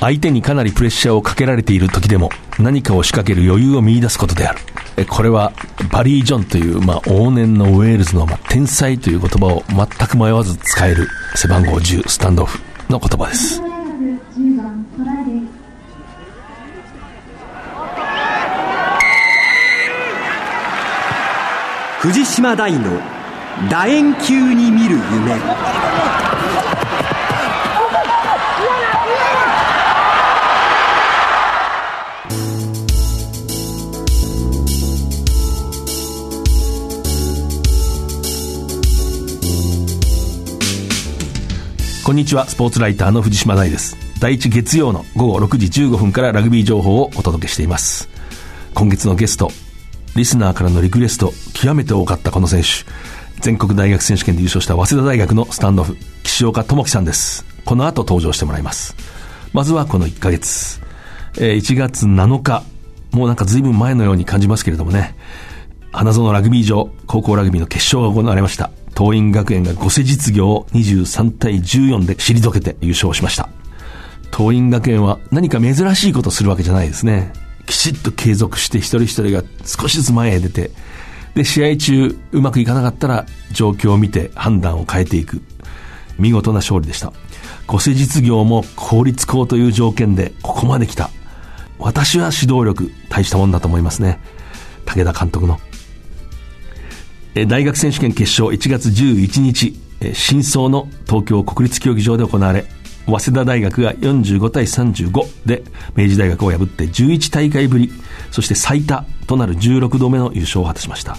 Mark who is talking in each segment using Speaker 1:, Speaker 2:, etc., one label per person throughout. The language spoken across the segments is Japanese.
Speaker 1: 相手にかなりプレッシャーをかけられている時でも何かを仕掛ける余裕を見出すことである。これはバリー・ジョンという、まあ、往年のウェールズの、まあ、天才という言葉を全く迷わず使える背番号10スタンドオフの言葉です。
Speaker 2: 藤島大の楕円球に見る夢
Speaker 1: こんにちは、スポーツライターの藤島大です。第1月曜の午後6時15分からラグビー情報をお届けしています。今月のゲスト、リスナーからのリクエスト、極めて多かったこの選手、全国大学選手権で優勝した早稲田大学のスタンドオフ、岸岡智樹さんです。この後登場してもらいます。まずはこの1ヶ月、えー、1月7日、もうなんか随分前のように感じますけれどもね、花園ラグビー場、高校ラグビーの決勝が行われました。桐蔭学園が五世実業を23対14で退けて優勝しました。桐蔭学園は何か珍しいことするわけじゃないですね。きちっと継続して一人一人が少しずつ前へ出て、で、試合中うまくいかなかったら状況を見て判断を変えていく。見事な勝利でした。五世実業も公立校という条件でここまで来た。私は指導力大したもんだと思いますね。武田監督の。大学選手権決勝1月11日、新装の東京国立競技場で行われ、早稲田大学が45対35で明治大学を破って11大会ぶり、そして最多となる16度目の優勝を果たしました。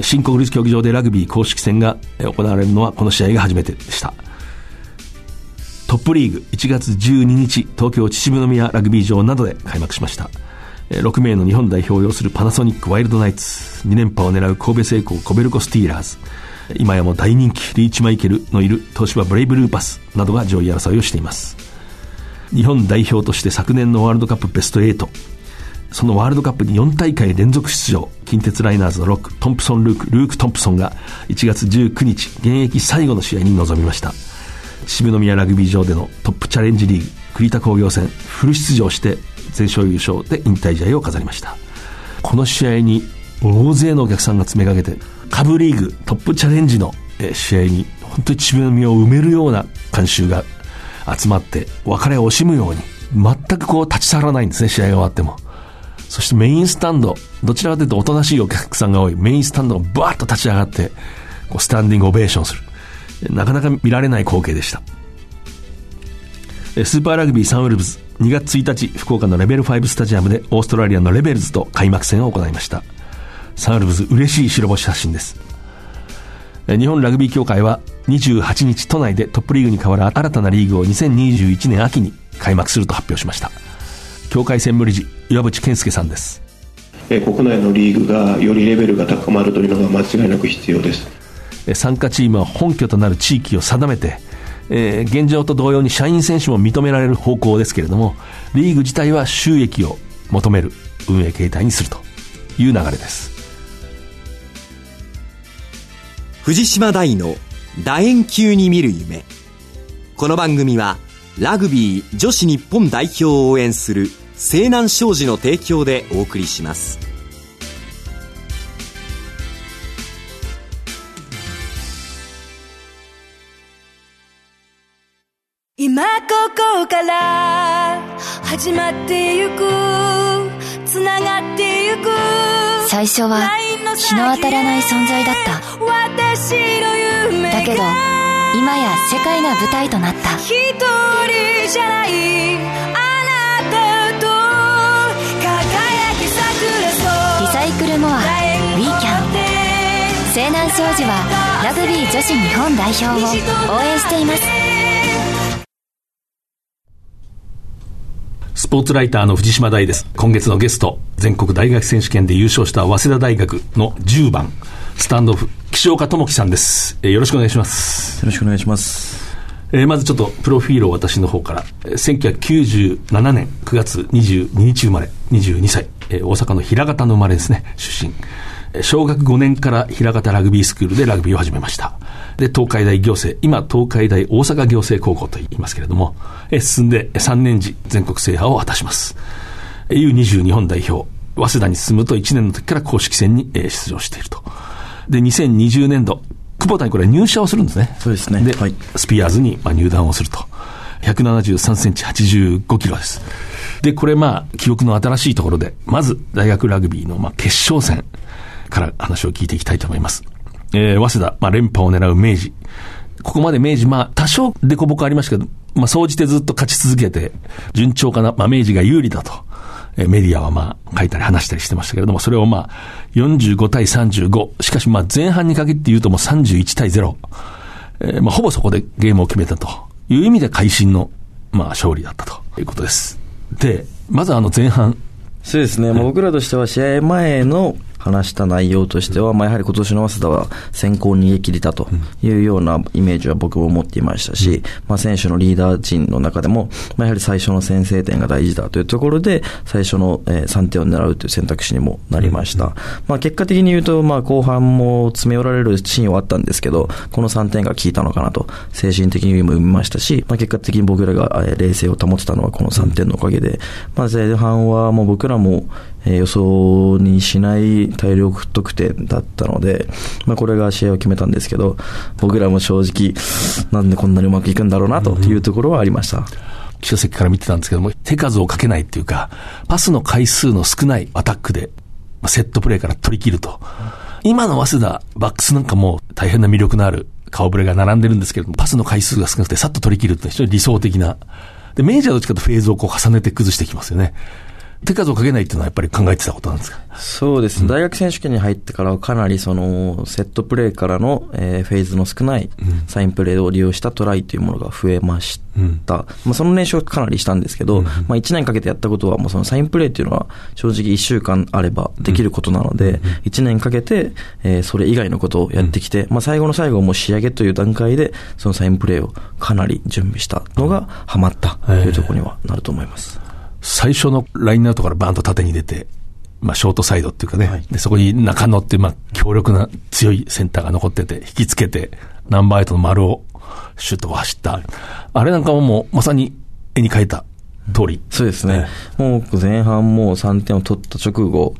Speaker 1: 新国立競技場でラグビー公式戦が行われるのはこの試合が初めてでした。トップリーグ1月12日東京秩父宮ラグビー場などで開幕しました。6名の日本代表を擁するパナソニックワイルドナイツ、2連覇を狙う神戸製鋼コベルコスティーラーズ、今やも大人気リーチマイケルのいる東芝ブレイブルーパスなどが上位争いをしています。日本代表として昨年のワールドカップベスト8、そのワールドカップに4大会連続出場、近鉄ライナーズのロック、トンプソン・ルーク、ルーク・トンプソンが1月19日、現役最後の試合に臨みました。渋宮ラグビー場でのトップチャレンジリーグ、栗田工業戦、フル出場して全勝優勝で引退試合を飾りました。この試合に大勢のお客さんが詰めかけて下部リーグトップチャレンジの試合に本当に自分の身を埋めるような観衆が集まって別れを惜しむように全くこう立ち去らないんですね試合が終わっても。そしてメインスタンドどちらかというとおとなしいお客さんが多いメインスタンドがバーッと立ち上がってこうスタンディングオベーションする。なかなか見られない光景でした。スーパーラグビーサンウルブズ2月1日福岡のレベル5スタジアムでオーストラリアのレベルズと開幕戦を行いました。サンウルブズ嬉しい白星発進です。日本ラグビー協会は28日都内でトップリーグに代わる新たなリーグを2021年秋に開幕すると発表しました。協会専務理事岩渕健介さんです。
Speaker 3: 国内のリーグがよりレベルが高まるというのが間違いなく必要です。
Speaker 1: 参加チームは本拠となる地域を定めてえー、現状と同様に社員選手も認められる方向ですけれども、リーグ自体は収益を求める運営形態にするという流れです。
Speaker 2: 藤島大の楕円球に見る夢。この番組は、ラグビー女子日本代表を応援する西南商事の提供でお送りします。
Speaker 4: ここから始まってゆくつながってゆく
Speaker 5: 最初は日の当たらない存在だった。だけど今や世界が舞台となった。一人じゃないあなたと輝き桜リサイクルモアウィーキャン西南商事はラグビー女子日本代表を応援しています
Speaker 1: ポーツライターの藤島大です。今月のゲスト、全国大学選手権で優勝した早稲田大学の10番、スタンドオフ、岸岡智樹さんです。えー、よろしくお願いします。
Speaker 6: よろしくお願いします。
Speaker 1: えー、まずちょっとプロフィールを私の方から、1997年9月22日生まれ、22歳、えー、大阪の平方の生まれですね、出身。小学5年から平方ラグビースクールでラグビーを始めました。で、東海大行政、今、東海大大阪行政高校と言いますけれども、え進んで3年時全国制覇を果たします。U20 日本代表、早稲田に進むと1年の時から公式戦に出場していると。で、2020年度、久保田にこれ入社をするんですね。
Speaker 6: そうですね。
Speaker 1: で、はい、スピアーズに入団をすると。173センチ85キロです。で、これまあ、記憶の新しいところで、まず大学ラグビーのまあ決勝戦から話を聞いていきたいと思います。えー、早稲田、まあ連覇を狙う明治。ここまで明治、まあ多少デコボコありましたけど、まあ総じてずっと勝ち続けて、順調かな、まあ明治が有利だと。えメディアはまあ書いたり話したりしてましたけれども、それをまあ45対35、しかしまあ前半に限って言うともう31対0、えー、まあほぼそこでゲームを決めたという意味で会心のまあ勝利だったということです。で、まずあの前半。
Speaker 6: そうですね、まあ、僕らとしては試合前の話した内容としては、まあ、やはり今年の早稲田は先行逃げ切りだというようなイメージは僕も持っていましたし、まあ、選手のリーダー陣の中でも、まあ、やはり最初の先制点が大事だというところで、最初の3点を狙うという選択肢にもなりました。まあ、結果的に言うと、まあ、後半も詰め寄られるシーンはあったんですけど、この3点が効いたのかなと、精神的にも生みましたし、まあ、結果的に僕らが冷静を保てたのはこの3点のおかげで、まあ、前半はもう僕らもえ予想にしない大量得点だったので、まあ、これが試合を決めたんですけど、僕らも正直、なんでこんなにうまくいくんだろうなというところはありました。
Speaker 1: 記者席から見てたんですけども、手数をかけないっていうか、パスの回数の少ないアタックで、セットプレーから取り切ると。今の早稲田、バックスなんかも大変な魅力のある顔ぶれが並んでるんですけれども、パスの回数が少なくてさっと取り切るって非常に理想的な。で、メジャーはどっちかとフェーズをこう重ねて崩してきますよね。手数をかけないっていうのはやっぱり考えてたことなんですか？
Speaker 6: そうです、うん、大学選手権に入ってからはかなりそのセットプレーからの、えー、フェーズの少ないサインプレーを利用したトライというものが増えました。うん、まあ、その年少はかなりしたんですけど、うん、まあ、1年かけてやったことはもうそのサインプレーっていうのは正直1週間あればできることなので、1年かけて、えー、それ以外のことをやってきて、まあ、最後の最後も仕上げという段階でそのサインプレーをかなり準備したのがハマったというところにはなると思います。
Speaker 1: 最初のラインアウトからバーンと縦に出て、まあ、ショートサイドっていうかね、はい、でそこに中野っていう、まあ、強力な強いセンターが残ってて、引きつけて、ナンバーエイトの丸をシュッと走った。あれなんかももう、まさに絵に描いた通り。
Speaker 6: そうですね。もう前半もう3点を取った直後、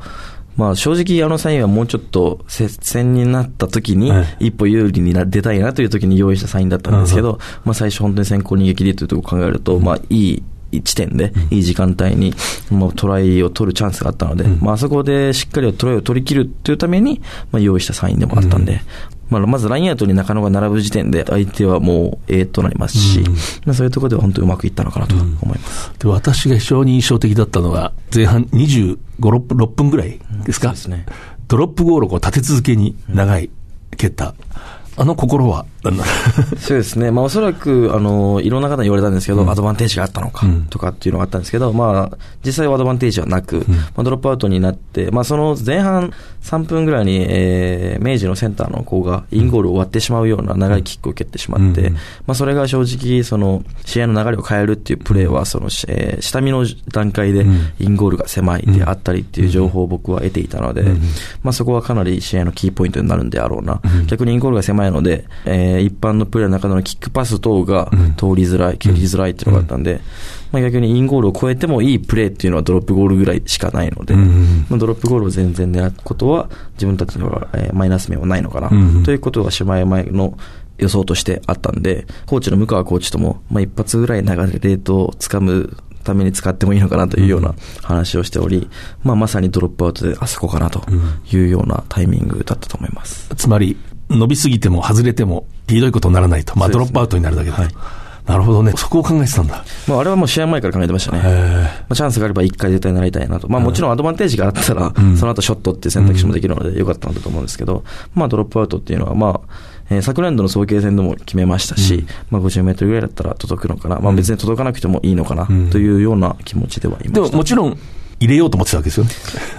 Speaker 6: まあ正直あのサインはもうちょっと接戦になった時に、一歩有利に出たいなという時に用意したサインだったんですけど、まあ最初本当に先行逃げ切りというところを考えると、まあいい地点で、いい時間帯に、もうトライを取るチャンスがあったので、まあ、あそこでしっかりトライを取り切るというために、まあ、用意したサインでもあったんで、まあ、まずラインアウトに中野が並ぶ時点で、相手はもう A となりますし、まあ、そういうところでは本当にうまくいったのかなと思います。
Speaker 1: で私が非常に印象的だったのは、前半25、6分ぐらいですか、ですね、ドロップゴールを立て続けに長い蹴った。あの心は
Speaker 6: そうですね。まあおそらく、あの、いろんな方に言われたんですけど、うん、アドバンテージがあったのか、とかっていうのがあったんですけど、まあ、実際はアドバンテージはなく、うん、まあ、ドロップアウトになって、まあその前半3分ぐらいに、えー、明治のセンターの子がインゴールを割ってしまうような長いキックを蹴ってしまって、うん、まあそれが正直、その、試合の流れを変えるっていうプレーは、その、えー、下見の段階でインゴールが狭いであったりっていう情報を僕は得ていたので、まあそこはかなり試合のキーポイントになるんであろうな。逆にインゴールが狭いので、えー、一般のプレーの中でのキックパス等が通りづらい、蹴りづらいっていうのがあったんで、まあ、逆にインゴールを超えてもいいプレーっていうのはドロップゴールぐらいしかないので、まあ、ドロップゴールを全然狙うことは自分たちには、えー、マイナス面はないのかな、ということが試合前の予想としてあったんで、コーチの向川コーチとも、まあ、一発ぐらい流れレートをつかむために使ってもいいのかなというような話をしており、まあ、まさにドロップアウトであそこかなというようなタイミングだったと思います。
Speaker 1: つまり、伸びすぎても外れてもひどいことにならないと。まあ、ドロップアウトになるだけだと。なるほどね。そこを考えてたんだ。
Speaker 6: まあ、あれはもう試合前から考えてましたね。まあ、チャンスがあれば一回絶対狙いたいなと。まあ、もちろんアドバンテージがあったら、その後ショットっていう選択肢もできるのでよかったんだと思うんですけど、まあ、ドロップアウトっていうのは、まあ、えー、昨年度の早慶戦でも決めましたし、うん、まあ、50メートルぐらいだったら届くのかな。まあ、別に届かなくてもいいのかな、というような気持ちではいました。で
Speaker 1: も、もちろん、入れようと思ってたわけですよ、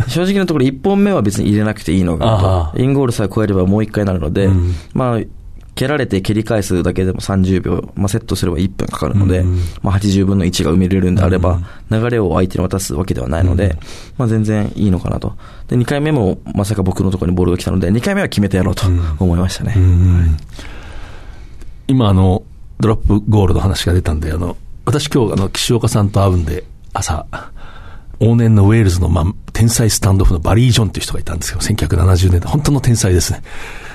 Speaker 6: 正直なところ、1本目は別に入れなくていいのかと、インゴールさえ超えればもう1回になるので、うん、まあ、蹴られて蹴り返すだけでも30秒、まあ、セットすれば1分かかるので、うん、まあ、80分の1が埋めれるんであれば、流れを相手に渡すわけではないので、うん、まあ、全然いいのかなと。で、2回目もまさか僕のところにボールが来たので、2回目は決めてやろうと思いましたね。
Speaker 1: 今あの、ドロップゴールの話が出たんで、あの、私今日あの、岸岡さんと会うんで、朝、往年のウェールズの、まあ、天才スタンドオフのバリー・ジョンという人がいたんですよ。1970年代。本当の天才ですね。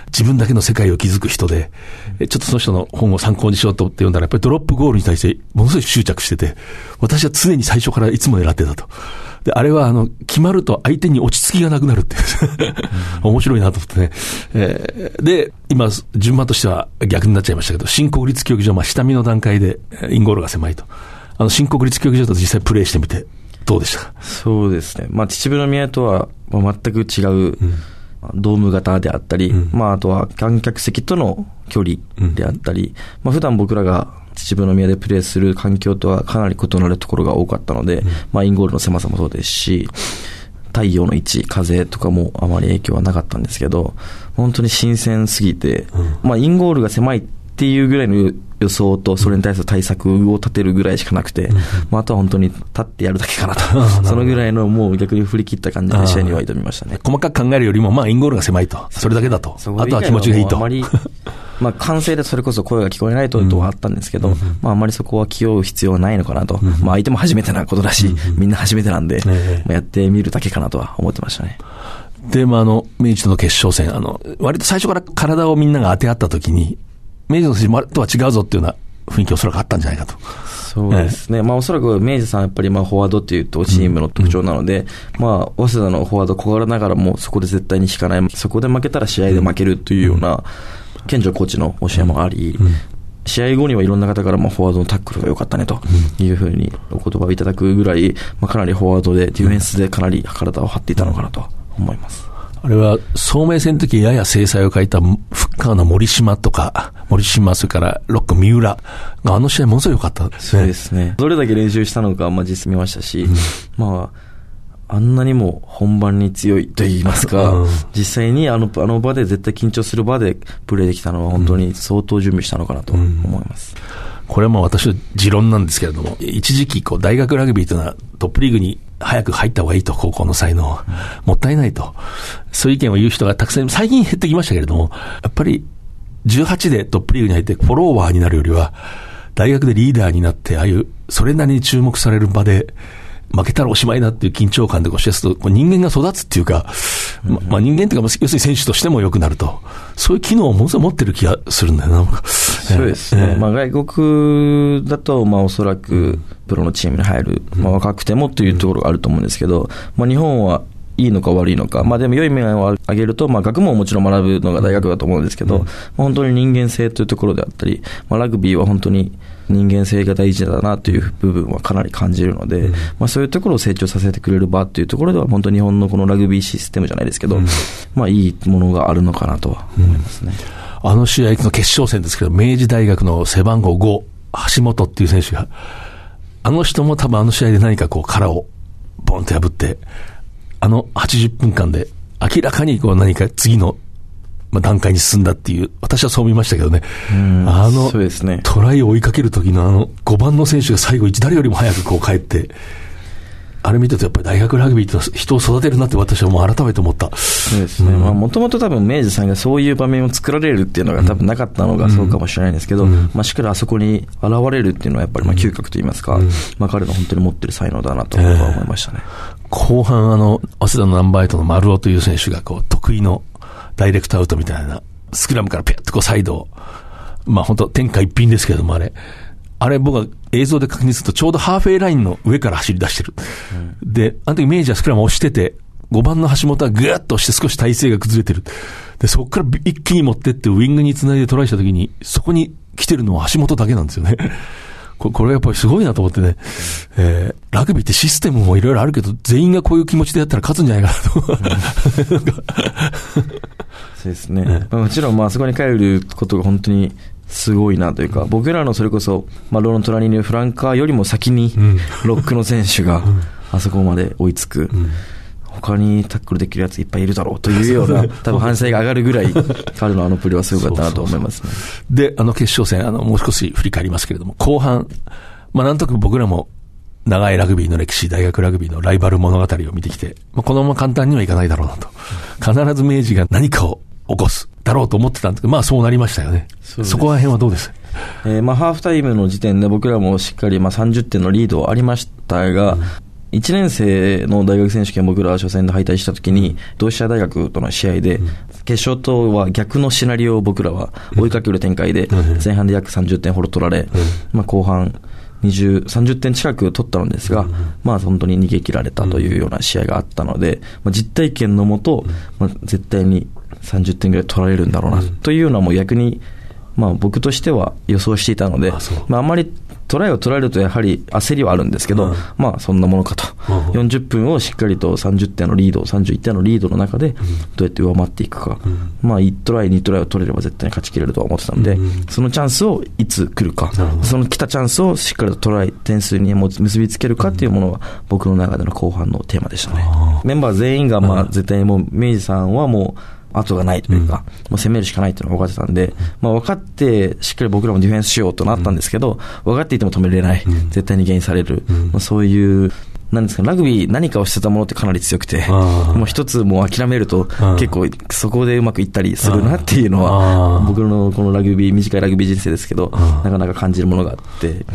Speaker 1: 自分だけの世界を築く人で、ちょっとその人の本を参考にしようと思って読んだら、やっぱりドロップゴールに対してものすごい執着してて、私は常に最初からいつも狙ってたと。で、あれは、あの、決まると相手に落ち着きがなくなるっていう 面白いなと思ってね。えー、で、今、順番としては逆になっちゃいましたけど、新国立競技場、まあ、下見の段階で、インゴールが狭いと。あの、新国立競技場と実際プレイしてみて、どうでした？か
Speaker 6: そうですね。まあ、秩父宮とは、まあ、全く違う、うん。ドーム型であったり、うん、まあ、あとは観客席との距離であったり、うん、まあ、普段僕らが秩父宮でプレーする環境とはかなり異なるところが多かったので、うん、まあ、インゴールの狭さもそうですし、太陽の位置、風とかもあまり影響はなかったんですけど、本当に新鮮すぎて、まあ、インゴールが狭いっていうぐらいの予想と、それに対する対策を立てるぐらいしかなくて、まあ、あとは本当に立ってやるだけかなと。そのぐらいのもう逆に振り切った感じで試合には挑みましたね。
Speaker 1: 細かく考えるよりも、まあ、インゴールが狭いと。それだけだと。あとは気持ちがいいと。あまり、
Speaker 6: まあ、完成でそれこそ声が聞こえないととはあったんですけど、まあ、あまりそこは気負う必要はないのかなと。まあ、相手も初めてなことだし、みんな初めてなんで、まあ、やってみるだけかなとは思ってましたね。
Speaker 1: で、まあ、あの、明治との決勝戦、あの、割と最初から体をみんなが当て合ったときに、明治の選手とは違うぞっていうような雰囲気おそらくあったんじゃないかと。
Speaker 6: そうですね。ええ、まあおそらく明治さんやっぱりまあフォワードっていうとチームの特徴なので、うん、まあ早稲田のフォワード小柄ながらもそこで絶対に引かない、そこで負けたら試合で負けるというような、健常コーチの教えもあり、うん試合後にはいろんな方からもフォワードのタックルが良かったねというふうにお言葉をいただくぐらい、まあ、かなりフォワードでディフェンスでかなり体を張っていたのかなと思います。
Speaker 1: あれは、聡明戦の時やや制裁を書いたフッカーの森島とか、森島、それからロック三浦があの試合ものすごい良かったです
Speaker 6: ね。そうですね。どれだけ練習したのか、まあ実見ましたし、うん、まあ、あんなにも本番に強いと言いますか、うん、実際にあのあの場で絶対緊張する場でプレーできたのは本当に相当準備したのかなと思います。
Speaker 1: うん、これはもう私の持論なんですけれども、一時期こう大学ラグビーというのはトップリーグに早く入った方がいいと、高校の才能。もったいないと。そういう意見を言う人がたくさん、最近減ってきましたけれども、やっぱり18でトップリーグに入ってフォロワーになるよりは、大学でリーダーになって、ああいう、それなりに注目される場で、負けたらおしまいだっていう緊張感でこうしてすと、人間が育つっていうか、ま、まあ人間っていうか、要するに選手としても良くなると。そういう機能をものすごい持ってる気がするんだよな。
Speaker 6: そうですね。えー、まあ外国だと、まあおそらく、プロのチームに入る、まあ若くてもというところがあると思うんですけど、まあ日本はいいのか悪いのか。まあでも良い面を挙げると、まあ学問をもちろん学ぶのが大学だと思うんですけど、うん、本当に人間性というところであったり、まあラグビーは本当に人間性が大事だなという部分はかなり感じるので、うん、まあそういうところを成長させてくれる場っていうところでは、本当に日本のこのラグビーシステムじゃないですけど、うん、まあいいものがあるのかなとは思いますね。
Speaker 1: あの試合の決勝戦ですけど、明治大学の背番号5、橋本っていう選手が、あの人も多分あの試合で何かこう殻をボンと破って、あの80分間で明らかにこう何か次の段階に進んだっていう、私はそう見ましたけどね。あの、ね、トライを追いかける時のあの5番の選手が最後誰よりも早くこう帰って、あれ見てるとやっぱり大学ラグビーって人を育てるなって私はもう改めて思った。
Speaker 6: そうですね。うん、まあもともと多分明治さんがそういう場面を作られるっていうのが多分なかったのがそうかもしれないんですけど、うん、まあしっかりあそこに現れるっていうのはやっぱりまあ嗅覚といいますか、うん、まあ彼の本当に持ってる才能だなと思いましたね。えー
Speaker 1: 後半あの、早稲田のナンバーエイトの丸尾という選手がこう、得意のダイレクトアウトみたいな、スクラムからペッとこうサイドを、まあ本当天下一品ですけれどもあれ、あれ僕は映像で確認するとちょうどハーフェイラインの上から走り出してる。うん、で、あの時明治はスクラム押してて、5番の橋本はぐーっと押して少し体勢が崩れてる。で、そこから一気に持ってってウィングに繋いでトライした時に、そこに来てるのは橋本だけなんですよね。これやっぱりすごいなと思ってね、えー、ラグビーってシステムもいろいろあるけど、全員がこういう気持ちでやったら勝つんじゃないかなと。
Speaker 6: そうですね。ねもちろん、まあ、そこに帰ることが本当にすごいなというか、僕らのそれこそ、まあ、ローの隣にいるフランカーよりも先に、ロックの選手が、あそこまで追いつく。うん他にタックルできるやついっぱいいるだろうというような、多分反省が上がるぐらい、彼のあのプレーはすごかったなと思いますね。
Speaker 1: で、あの決勝戦、あの、もう少し振り返りますけれども、後半、まあなんとなく僕らも長いラグビーの歴史、大学ラグビーのライバル物語を見てきて、まあ、このまま簡単にはいかないだろうなと。必ず明治が何かを起こすだろうと思ってたんですけど、まあそうなりましたよね。そこら辺はどうです？
Speaker 6: えー、まあ、ハーフタイムの時点で僕らもしっかり、まあ、30点のリードありましたが、うん。1年生の大学選手権僕らは初戦で敗退した時に、同志社大学との試合で、決勝とは逆のシナリオを僕らは追いかける展開で、前半で約30点ほど取られ、まあ後半、20、30点近く取ったのですが、まあ本当に逃げ切られたというような試合があったので、まあ、実体験のもと、まあ、絶対に30点ぐらい取られるんだろうな、というようなもう逆に、まあ僕としては予想していたので、あまああんまりトライを取られるとやはり焦りはあるんですけど、まあそんなものかと。40分をしっかりと30点のリード、31点のリードの中で、どうやって上回っていくか。まあ1トライ、2トライを取れれば絶対に勝ち切れるとは思ってたんで、そのチャンスをいつ来るか、その来たチャンスをしっかりとトライ、点数に結びつけるかっていうものは、僕の中での後半のテーマでしたね。メンバー全員が、まあ絶対にもう、明治さんはもう、後がないというか、もう攻めるしかないというのが分かってたんで、まあ分かって、しっかり僕らもディフェンスしようとなったんですけど、分かっていても止めれない。絶対に減される。まあそういうなんですか、ラグビー何かをしてたものってかなり強くて、もう一つもう諦めると結構そこでうまくいったりするなっていうのは、僕のこのラグビー、短いラグビー人生ですけど、なかなか感じるものがあって、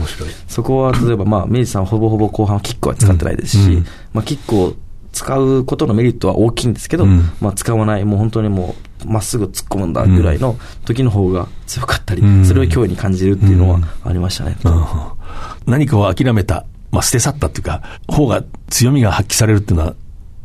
Speaker 6: そこは例えばまあ、明治さんほぼほぼ後半はキックは使ってないですし、まあキックを使うことのメリットは大きいんですけど、うん、まあ使わない、もう本当にもう、まっすぐ突っ込むんだぐらいの時の方が強かったり、うん、それを脅威に感じるっていうのはありましたね。うん、
Speaker 1: 何かを諦めた、まあ捨て去ったっていうか、方が強みが発揮されるっていうのは、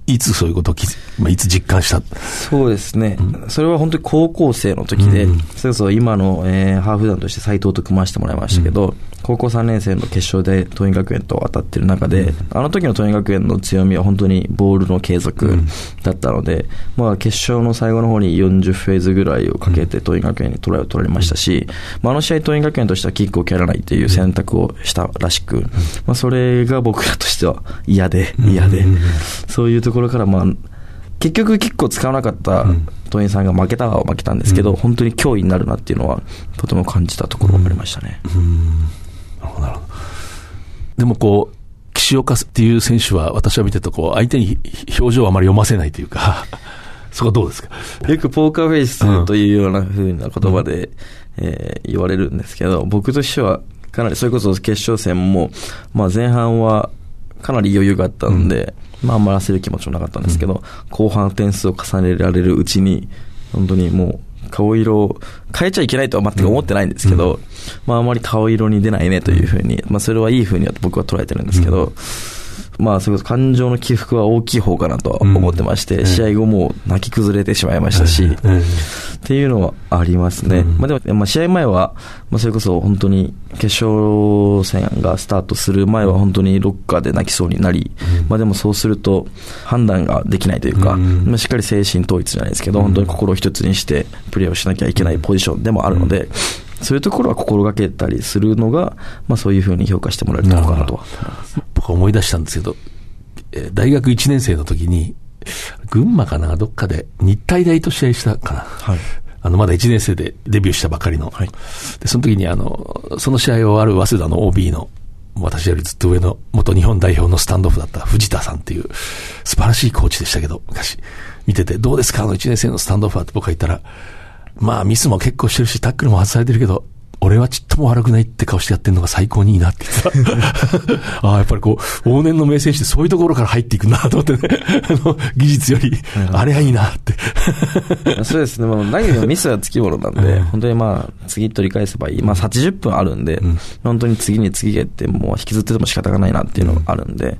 Speaker 1: いつそういうことをまあ、いつ実感した？
Speaker 6: そうですね、うん、それは本当に高校生の時で、うん、それこそ今の、えー、ハーフ団として斎藤と組ませてもらいましたけど、うん、高校3年生の決勝で桐蔭学園と当たってる中で、あの時の桐蔭学園の強みは本当にボールの継続だったので、まあ、決勝の最後の方に40フェーズぐらいをかけて桐蔭学園にトライを取られましたし、まあ、あの試合桐蔭学園としてはキックを蹴らないという選択をしたらしく、まあ、それが僕らとしては嫌で、嫌で、そういうところからまあ、結局キックを使わなかった党員さんが負けたは負けたんですけど、うん、本当に脅威になるなっていうのは、とても感じたところがありましたね。うん、なるほど、なるほど。
Speaker 1: でもこう、岸岡っていう選手は、私は見てると、こう、相手に表情をあまり読ませないというか、そこはどうですか？
Speaker 6: よくポーカーフェイスというようなふうな言葉で、うん、えー、言われるんですけど、僕としては、かなりそれこそ決勝戦も、まあ前半はかなり余裕があったので、うんまあ、あんまり焦る気持ちもなかったんですけど、うん、後半点数を重ねられるうちに、本当にもう、顔色を変えちゃいけないとは全く思ってないんですけど、うん、まあ、あまり顔色に出ないねというふうに、まあ、それはいいふうには僕は捉えてるんですけど、うんまあ、それこそ感情の起伏は大きい方かなとは思ってまして、うん、試合後も泣き崩れてしまいましたし、うん、っていうのはありますね。うん、まあでも、まあ試合前は、まあそれこそ本当に決勝戦がスタートする前は本当にロッカーで泣きそうになり、まあでもそうすると判断ができないというか、まあしっかり精神統一じゃないですけど、本当に心を一つにしてプレーをしなきゃいけないポジションでもあるので、そういうところは心がけたりするのが、まあそういうふうに評価してもらえるのかなとは。
Speaker 1: 僕は思い出したんですけど、大学1年生の時に、群馬かな、どっかで日体大と試合したかな。はい。あの、まだ1年生でデビューしたばかりの。はい。で、その時にあの、その試合をある早稲田の OB の、私よりずっと上の元日本代表のスタンドオフだった藤田さんっていう素晴らしいコーチでしたけど、昔見てて、どうですかあの1年生のスタンドオフはって僕が言ったら、まあミスも結構してるし、タックルも外されてるけど、俺はちっとも悪くないって顔してやってるのが最高にいいなって言ってた。ああ、やっぱりこう、往年の名選手ってそういうところから入っていくなと思ってね、あの、技術より、あれはいいなって。
Speaker 6: そうですね、もう投げのミスはつきものなんで、本当にまあ、次取り返せばいい。まあ、80分あるんで、うん、本当に次に次へってもう引きずってても仕方がないなっていうのがあるんで、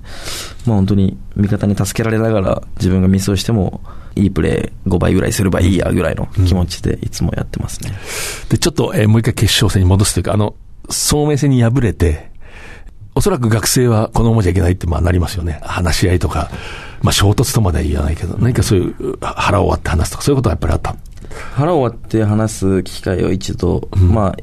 Speaker 6: まあ本当に味方に助けられながら自分がミスをしても、いいプレー5倍ぐらいすればいいやぐらいの気持ちでいつもやってますね。
Speaker 1: うん、で、ちょっと、えー、もう一回決勝戦に戻すというか、あの、聡明戦に敗れて、おそらく学生はこのままじゃいけないってまあなりますよね。話し合いとか、まあ衝突とまでは言わないけど、何かそういう腹を割って話すとか、そういうことはやっぱりあった
Speaker 6: 腹を割って話す機会を一度、うん、まあ、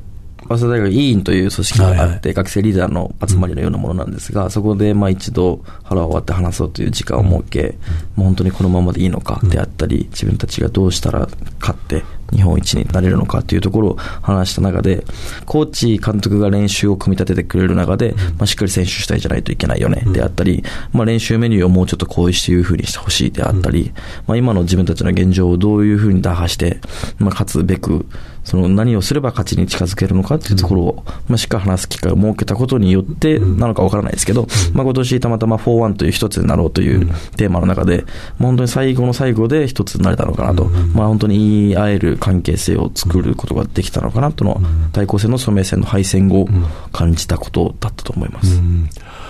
Speaker 6: 早稲田大学委員という組織があって、はいはい、学生リーダーの集まりのようなものなんですが、そこでまあ一度腹を割って話そうという時間を設け、うん、もう本当にこのままでいいのかであったり、自分たちがどうしたら勝って日本一になれるのかというところを話した中で、コーチ、監督が練習を組み立ててくれる中で、まあ、しっかり選手主体じゃないといけないよね、であったり、まあ、練習メニューをもうちょっとこういうふうにしてほしいであったり、まあ、今の自分たちの現状をどういうふうに打破して、まあ、勝つべく、その何をすれば勝ちに近づけるのかっていうところを、まあ、しっかり話す機会を設けたことによってなのかわからないですけど、まあ、今年たまたま4-1という一つになろうというテーマの中で、本当に最後の最後で一つになれたのかなと、まあ、本当に言い合える関係性を作ることができたのかなとの、対抗戦の蘇明戦の敗戦後、感じたことだったと思います。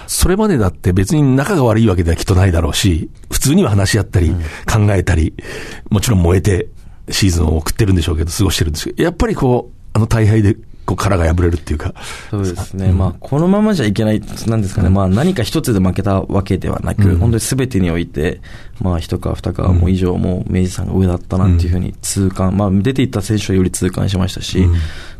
Speaker 1: それまでだって別に仲が悪いわけではきっとないだろうし、普通には話し合ったり、考えたり、もちろん燃えてシーズンを送ってるんでしょうけど、過ごしてるんですけど、やっぱりこう、あの大敗でこう殻が破れるっていうか。
Speaker 6: そうですね。うん、まあ、このままじゃいけない、なんですかね。まあ、何か一つで負けたわけではなく、うん、本当に全てにおいて、まあ、一か二かも以上も明治さんが上だったなっていうふうに痛感、まあ、出ていった選手はより痛感しましたし、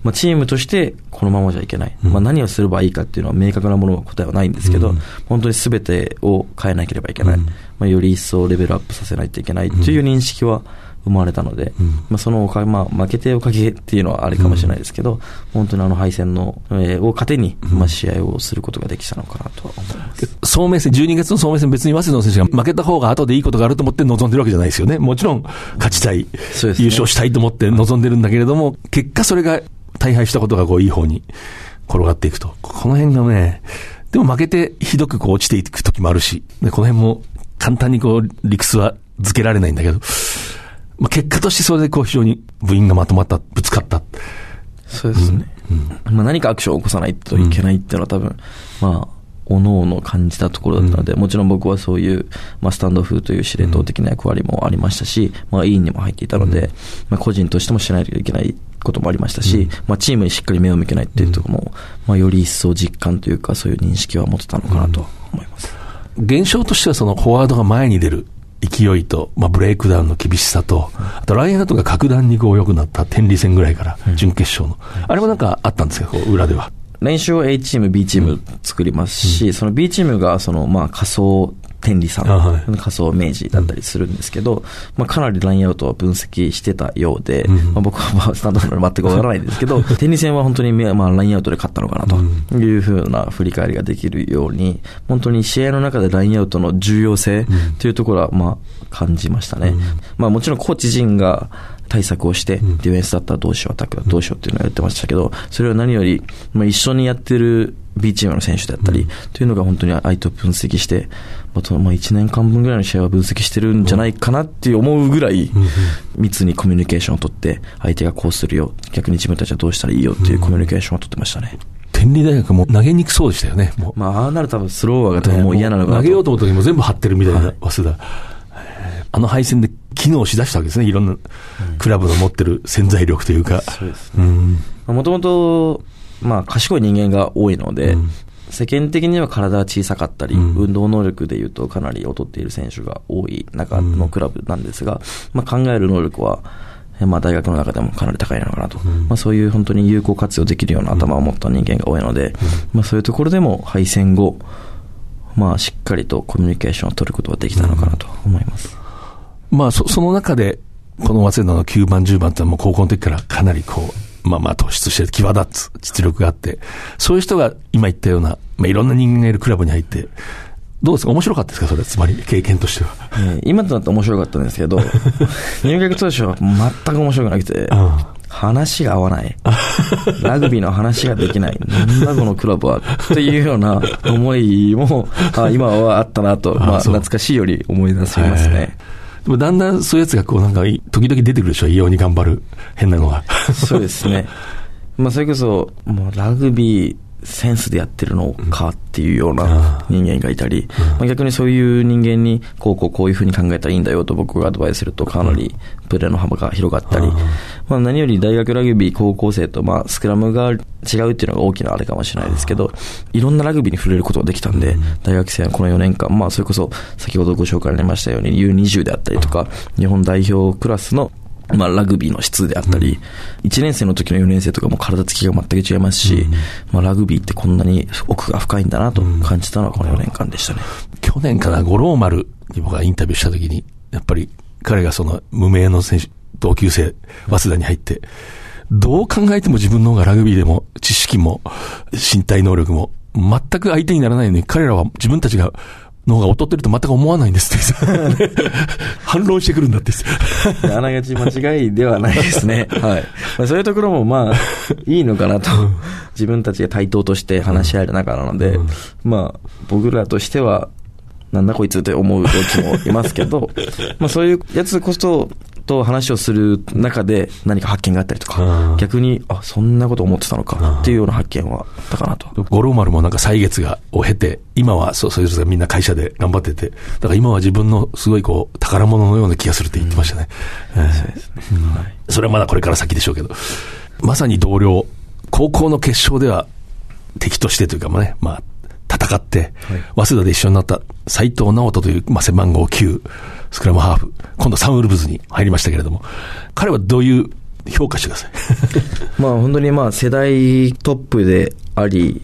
Speaker 6: まあ、チームとしてこのままじゃいけない。まあ、何をすればいいかっていうのは明確なものは答えはないんですけど、本当に全てを変えなければいけない。まあ、より一層レベルアップさせないといけないという認識は、生まれたので、うん、まあ、そのおかげ、まあ、負けておかげっていうのはあれかもしれないですけど、うん、本当にあの敗戦の、えー、を糧に、まあ、試合をすることができたのかなと思います。
Speaker 1: 総明戦、12月の総明戦、別に早稲田の選手が負けた方が後でいいことがあると思って臨んでるわけじゃないですよね。もちろん、勝ちたい、ね、優勝したいと思って臨んでるんだけれども、結果それが大敗したことがこういい方に転がっていくと。この辺がね、でも負けてひどくこう落ちていく時もあるし、でこの辺も簡単にこう理屈は付けられないんだけど、まあ、結果としてそれでこう非常に部員がまとまった、ぶつかった。
Speaker 6: そうですね。うん、まあ、何かアクションを起こさないといけないっていうのは多分、まあ、おのおの感じたところだったので、うん、もちろん僕はそういう、まあ、スタンド風という司令塔的な役割もありましたし、まあ、委員にも入っていたので、うん、まあ、個人としてもしないといけないこともありましたし、うん、まあ、チームにしっかり目を向けないっていうところも、まあ、より一層実感というか、そういう認識は持てたのかなと思います。
Speaker 1: 現象としてはそのフォワードが前に出る勢いと、まあ、ブレイクダウンの厳しさと、あとラインアウトが格段にこう良くなった天理戦ぐらいから、準決勝の、あれもなんかあったんですか、こう裏では。
Speaker 6: 練習を A チーム、B チーム作りますし、うん、その B チームがその、まあ、仮想天理さん、はい、仮想明治だったりするんですけど、まあ、かなりラインアウトは分析してたようで、うん、まあ、僕はまあスタンドなので全くわからないんですけど、天理戦は本当に、まあ、ラインアウトで勝ったのかなというふうな振り返りができるように、本当に試合の中でラインアウトの重要性というところは、まあ、感じましたね。うん、まあ、もちろんコーチ陣が、対策をして、ディフェンスだったらどうしよう、アタックだったらどうしようっていうのをやってましたけど、それは何より、まあ、一緒にやってる B チームの選手だったり、というのが本当に相手を分析して、あとまあ1年間分ぐらいの試合は分析してるんじゃないかなって思うぐらい、密にコミュニケーションを取って、相手がこうするよ、逆に自分たちはどうしたらいいよっていうコミュニケーションを取ってましたね。
Speaker 1: 天理大学も投げにくそうでしたよね。
Speaker 6: まあ、ああなる多分スローワーがもう嫌なの
Speaker 1: が、投げようと思った時も全部張ってるみたいな、早稲田。あの敗戦で機能しだしたわけですね、いろんなクラブの持ってる潜在力というか。そうですね。
Speaker 6: もともと、まあ、賢い人間が多いので、うん、世間的には体が小さかったり、うん、運動能力でいうとかなり劣っている選手が多い中のクラブなんですが、まあ、考える能力は、まあ、大学の中でもかなり高いのかなと、うん、まあ、そういう本当に有効活用できるような頭を持った人間が多いので、まあ、そういうところでも敗戦後、まあ、しっかりとコミュニケーションを取ることができたのかなと思います。
Speaker 1: まあ、そその中で、この早稲田の9番、10番ってもう高校の時からかなりこう、まあまあ突出して際立つ実力があって、そういう人が今言ったような、まあいろんな人間がいるクラブに入って、どうですか？面白かったですか？それ、つまり経験としては。
Speaker 6: えー、今となって面白かったんですけど、入学当初は全く面白くなくて、話が合わない。ラグビーの話ができない。なんだこのクラブは。っていうような思いも、あ今はあったなと、まあ懐かしいより思い出しますね。
Speaker 1: でもだんだんそういうやつがこうなんか、時々出てくるでしょ、異様に頑張る、変なのが。
Speaker 6: そうですね。まあそれこそ、もうラグビー、センスでやってるのかっていうような人間がいたり、まあ、逆にそういう人間にこうこうこういうふうに考えたらいいんだよと僕がアドバイスするとかなりプレーの幅が広がったり、まあ、何より大学ラグビー高校生とまあスクラムが違うっていうのが大きなあれかもしれないですけど、いろんなラグビーに触れることができたんで、大学生はこの4年間、まあそれこそ先ほどご紹介ありましたように U20 であったりとか、日本代表クラスのまあ、ラグビーの質であったり、うん、1年生の時の4年生とかも体つきが全く違いますし、うん、まあ、ラグビーってこんなに奥が深いんだなと感じたのはこの4年間でしたね。
Speaker 1: 去年かな、五郎丸に僕がインタビューした時に、やっぱり彼がその無名の選手、同級生、早稲田に入って、どう考えても自分の方がラグビーでも知識も身体能力も全く相手にならないのに彼らは自分たちがの方が劣ってると全く思わないんですって 反論してくるんだって
Speaker 6: あながち間違いではないですね。はい。まあ、そういうところもまあ、いいのかなと。自分たちが対等として話し合える中なので、まあ、僕らとしては、なんだこいつって思う同期もいますけど、まあそういうやつこそ、と話をする中で何か発見があったりとか、逆に、あ、そんなこと思ってたのかっていうような発見はあったかなと。
Speaker 1: 五郎丸もなんか歳月がを経て、今はそう、そういうみんな会社で頑張ってて、だから今は自分のすごいこう、宝物のような気がするって言ってましたね。それはまだこれから先でしょうけど、まさに同僚、高校の決勝では敵としてというかまあね、まあ、戦って、早稲田で一緒になった斎藤直人という、まあ、背番号9、スクラムハーフ、今度サンウルブズに入りましたけれども、彼はどういう評価してください？
Speaker 6: まあ本当にまあ世代トップであり、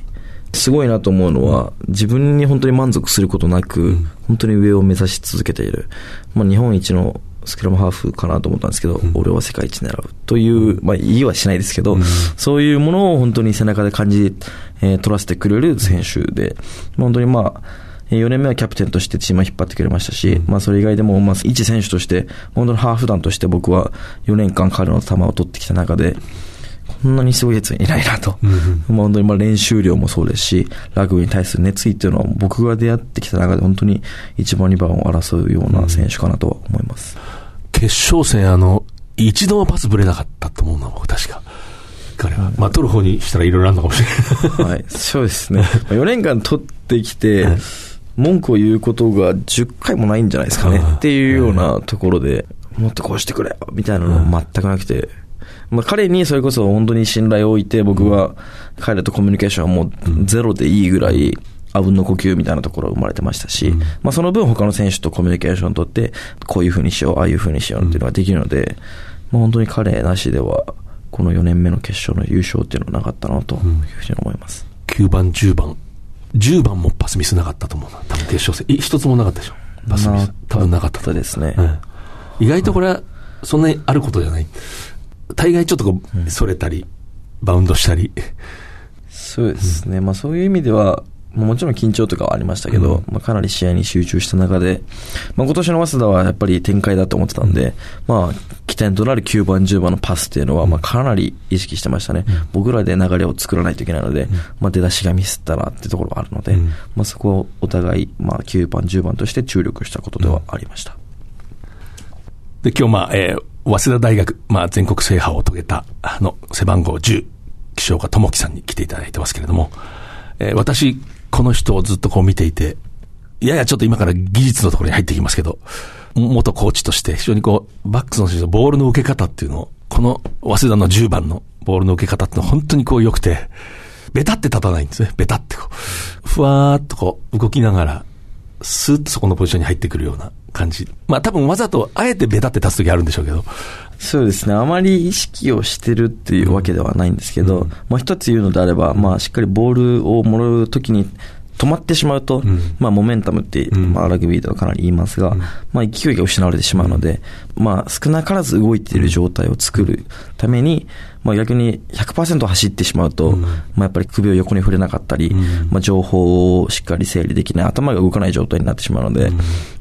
Speaker 6: すごいなと思うのは、自分に本当に満足することなく、本当に上を目指し続けている。まあ日本一のスクラムハーフかなと思ったんですけど、うん、俺は世界一狙うという、まあ言いはしないですけど、うん、そういうものを本当に背中で感じ、えー、取らせてくれる選手で、本当にまあ、4年目はキャプテンとしてチームを引っ張ってくれましたし、まあそれ以外でも、まあ一選手として、本当にハーフ団として僕は4年間彼の球を取ってきた中で、こんなにすごいやついないなと。うん、本当にまあ練習量もそうですし、ラグビーに対する熱意っていうのは僕が出会ってきた中で本当に1番2番を争うような選手かなとは思います。
Speaker 1: 決勝戦あの、一度もパスぶれなかったと思うな、僕確か。彼は。まあ取る方にしたらいろいろあるのかもしれない。はい、
Speaker 6: そうですね。4年間取ってきて、文句を言うことが10回もないんじゃないですかねっていうようなところで、もっとこうしてくれよみたいなの全くなくて、まあ、彼にそれこそ本当に信頼を置いて、僕は彼とコミュニケーションはもうゼロでいいぐらい、あうんの呼吸みたいなところが生まれてましたし、まあ、その分他の選手とコミュニケーションを取って、こういうふうにしよう、ああいうふうにしようっていうのができるので、まあ、本当に彼なしでは、この4年目の決勝の優勝っていうのはなかったなというふうに思います。
Speaker 1: 9番、10番、10番もパスミスなかったと思うな。多分決勝戦。一つもなかったでしょ。パスミス。多分なかった
Speaker 6: ですね、
Speaker 1: うん。意外とこれは、そんなにあることじゃない。大概ちょっとこう、それたり、バウンドしたり。
Speaker 6: そうですね。まあそういう意味では、もちろん緊張とかはありましたけど、うん、まあ、かなり試合に集中した中で、まあ、今年の早稲田はやっぱり展開だと思ってたんで、うん、まあ、起点となる9番、10番のパスっていうのは、まあ、かなり意識してましたね。うん、僕らで流れを作らないといけないので、まあ、出だしがミスったなっていうところがあるので、まあ、そこをお互い、まあ、9番、10番として注力したことではありました。
Speaker 1: で、今日、まあ、えー、早稲田大学、まあ、全国制覇を遂げた、あの、背番号10、岸岡智樹さんに来ていただいてますけれども、えー、私、この人をずっとこう見ていて、ややちょっと今から技術のところに入ってきますけど、元コーチとして非常にこう、バックスの選手のボールの受け方っていうのを、この早稲田の10番のボールの受け方ってのは本当にこう良くて、ベタって立たないんですね。ベタってこう。ふわーっとこう動きながら、スーッとそこのポジションに入ってくるような感じ。まあ多分わざとあえてベタって立つ時あるんでしょうけど。
Speaker 6: そうですね。あまり意識をしてるっていうわけではないんですけど、うん、まあ一つ言うのであれば、まあしっかりボールをもらうときに止まってしまうと、うん、まあ、モメンタムって、まあ、ラグビーではかなり言いますが、うん、まあ、勢いが失われてしまうので、まあ、少なからず動いている状態を作るために、まあ、逆に100%走ってしまうと、うん、まあ、やっぱり首を横に振れなかったり、まあ、情報をしっかり整理できない、頭が動かない状態になってしまうので、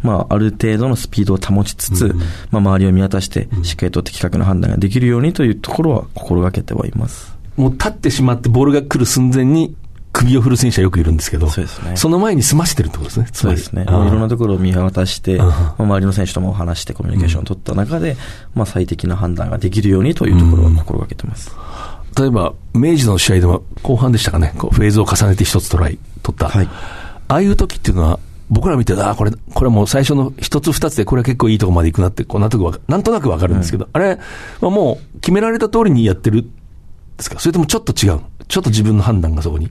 Speaker 6: まあ、ある程度のスピードを保ちつつ、まあ、周りを見渡して、しっかりと的確な判断ができるようにというところは心がけてはいます。
Speaker 1: もう立ってしまってボールが来る寸前に首を振る選手はよくいるんですけど、そうですね、その前に済ましてるってことですね。
Speaker 6: そうですね。いろんなところを見渡して、まあ、周りの選手とも話してコミュニケーションを取った中で、うん、まあ、最適な判断ができるようにというところは心がけてます。
Speaker 1: うん、例えば、明治の試合では後半でしたかね、こうフェーズを重ねて一つトライ取った。はい、ああいう時っていうのは、僕ら見て、ああ、これ、これもう最初の一つ二つで、これは結構いいとこまで行くなって、こんなとこなんとなくわかるんですけど、あれ、まあ、もう決められた通りにやってるんですか？それともちょっと違う？ちょっと自分の判断がそこに。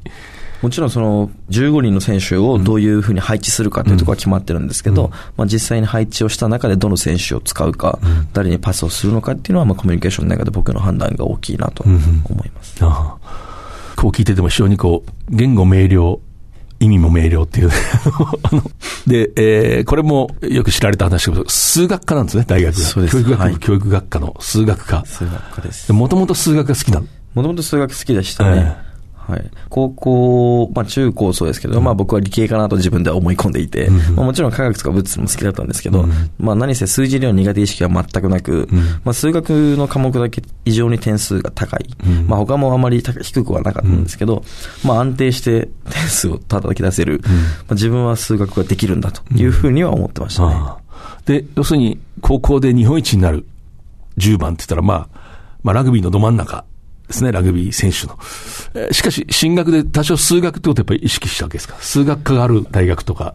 Speaker 6: もちろんその15人の選手をどういうふうに配置するかというところは決まってるんですけど、うん、まあ、実際に配置をした中でどの選手を使うか、うん、誰にパスをするのかっていうのはまあコミュニケーションの中で僕の判断が大きいなと思います。うん、あ
Speaker 1: あこう聞いてても非常にこう、言語明瞭、意味も明瞭っていう で、えー、これもよく知られた話ですけど、数学科なんですね、大学が。そうです。教育学部、はい、教育学科の数学科。
Speaker 6: 数学科です。
Speaker 1: もともと数学が好きなの
Speaker 6: もともと数学好きでしたね。えーはい。高校、まあ中高そうですけど、うん、まあ僕は理系かなと自分では思い込んでいて、うん、まあもちろん科学とか物も好きだったんですけど、うん、まあ何せ数字量苦手意識は全くなく、まあ数学の科目だけ異常に点数が高い。まあ他もあまり低くはなかったんですけど、まあ安定して点数を叩き出せる、まあ自分は数学ができるんだというふうには思ってましたね。
Speaker 1: で、要するに高校で日本一になる10番って言ったら、まあ、まあラグビーのど真ん中ですね、ラグビー選手の。しかし、進学で多少数学ってことやっぱり意識したわけですか？数学科がある大学とか。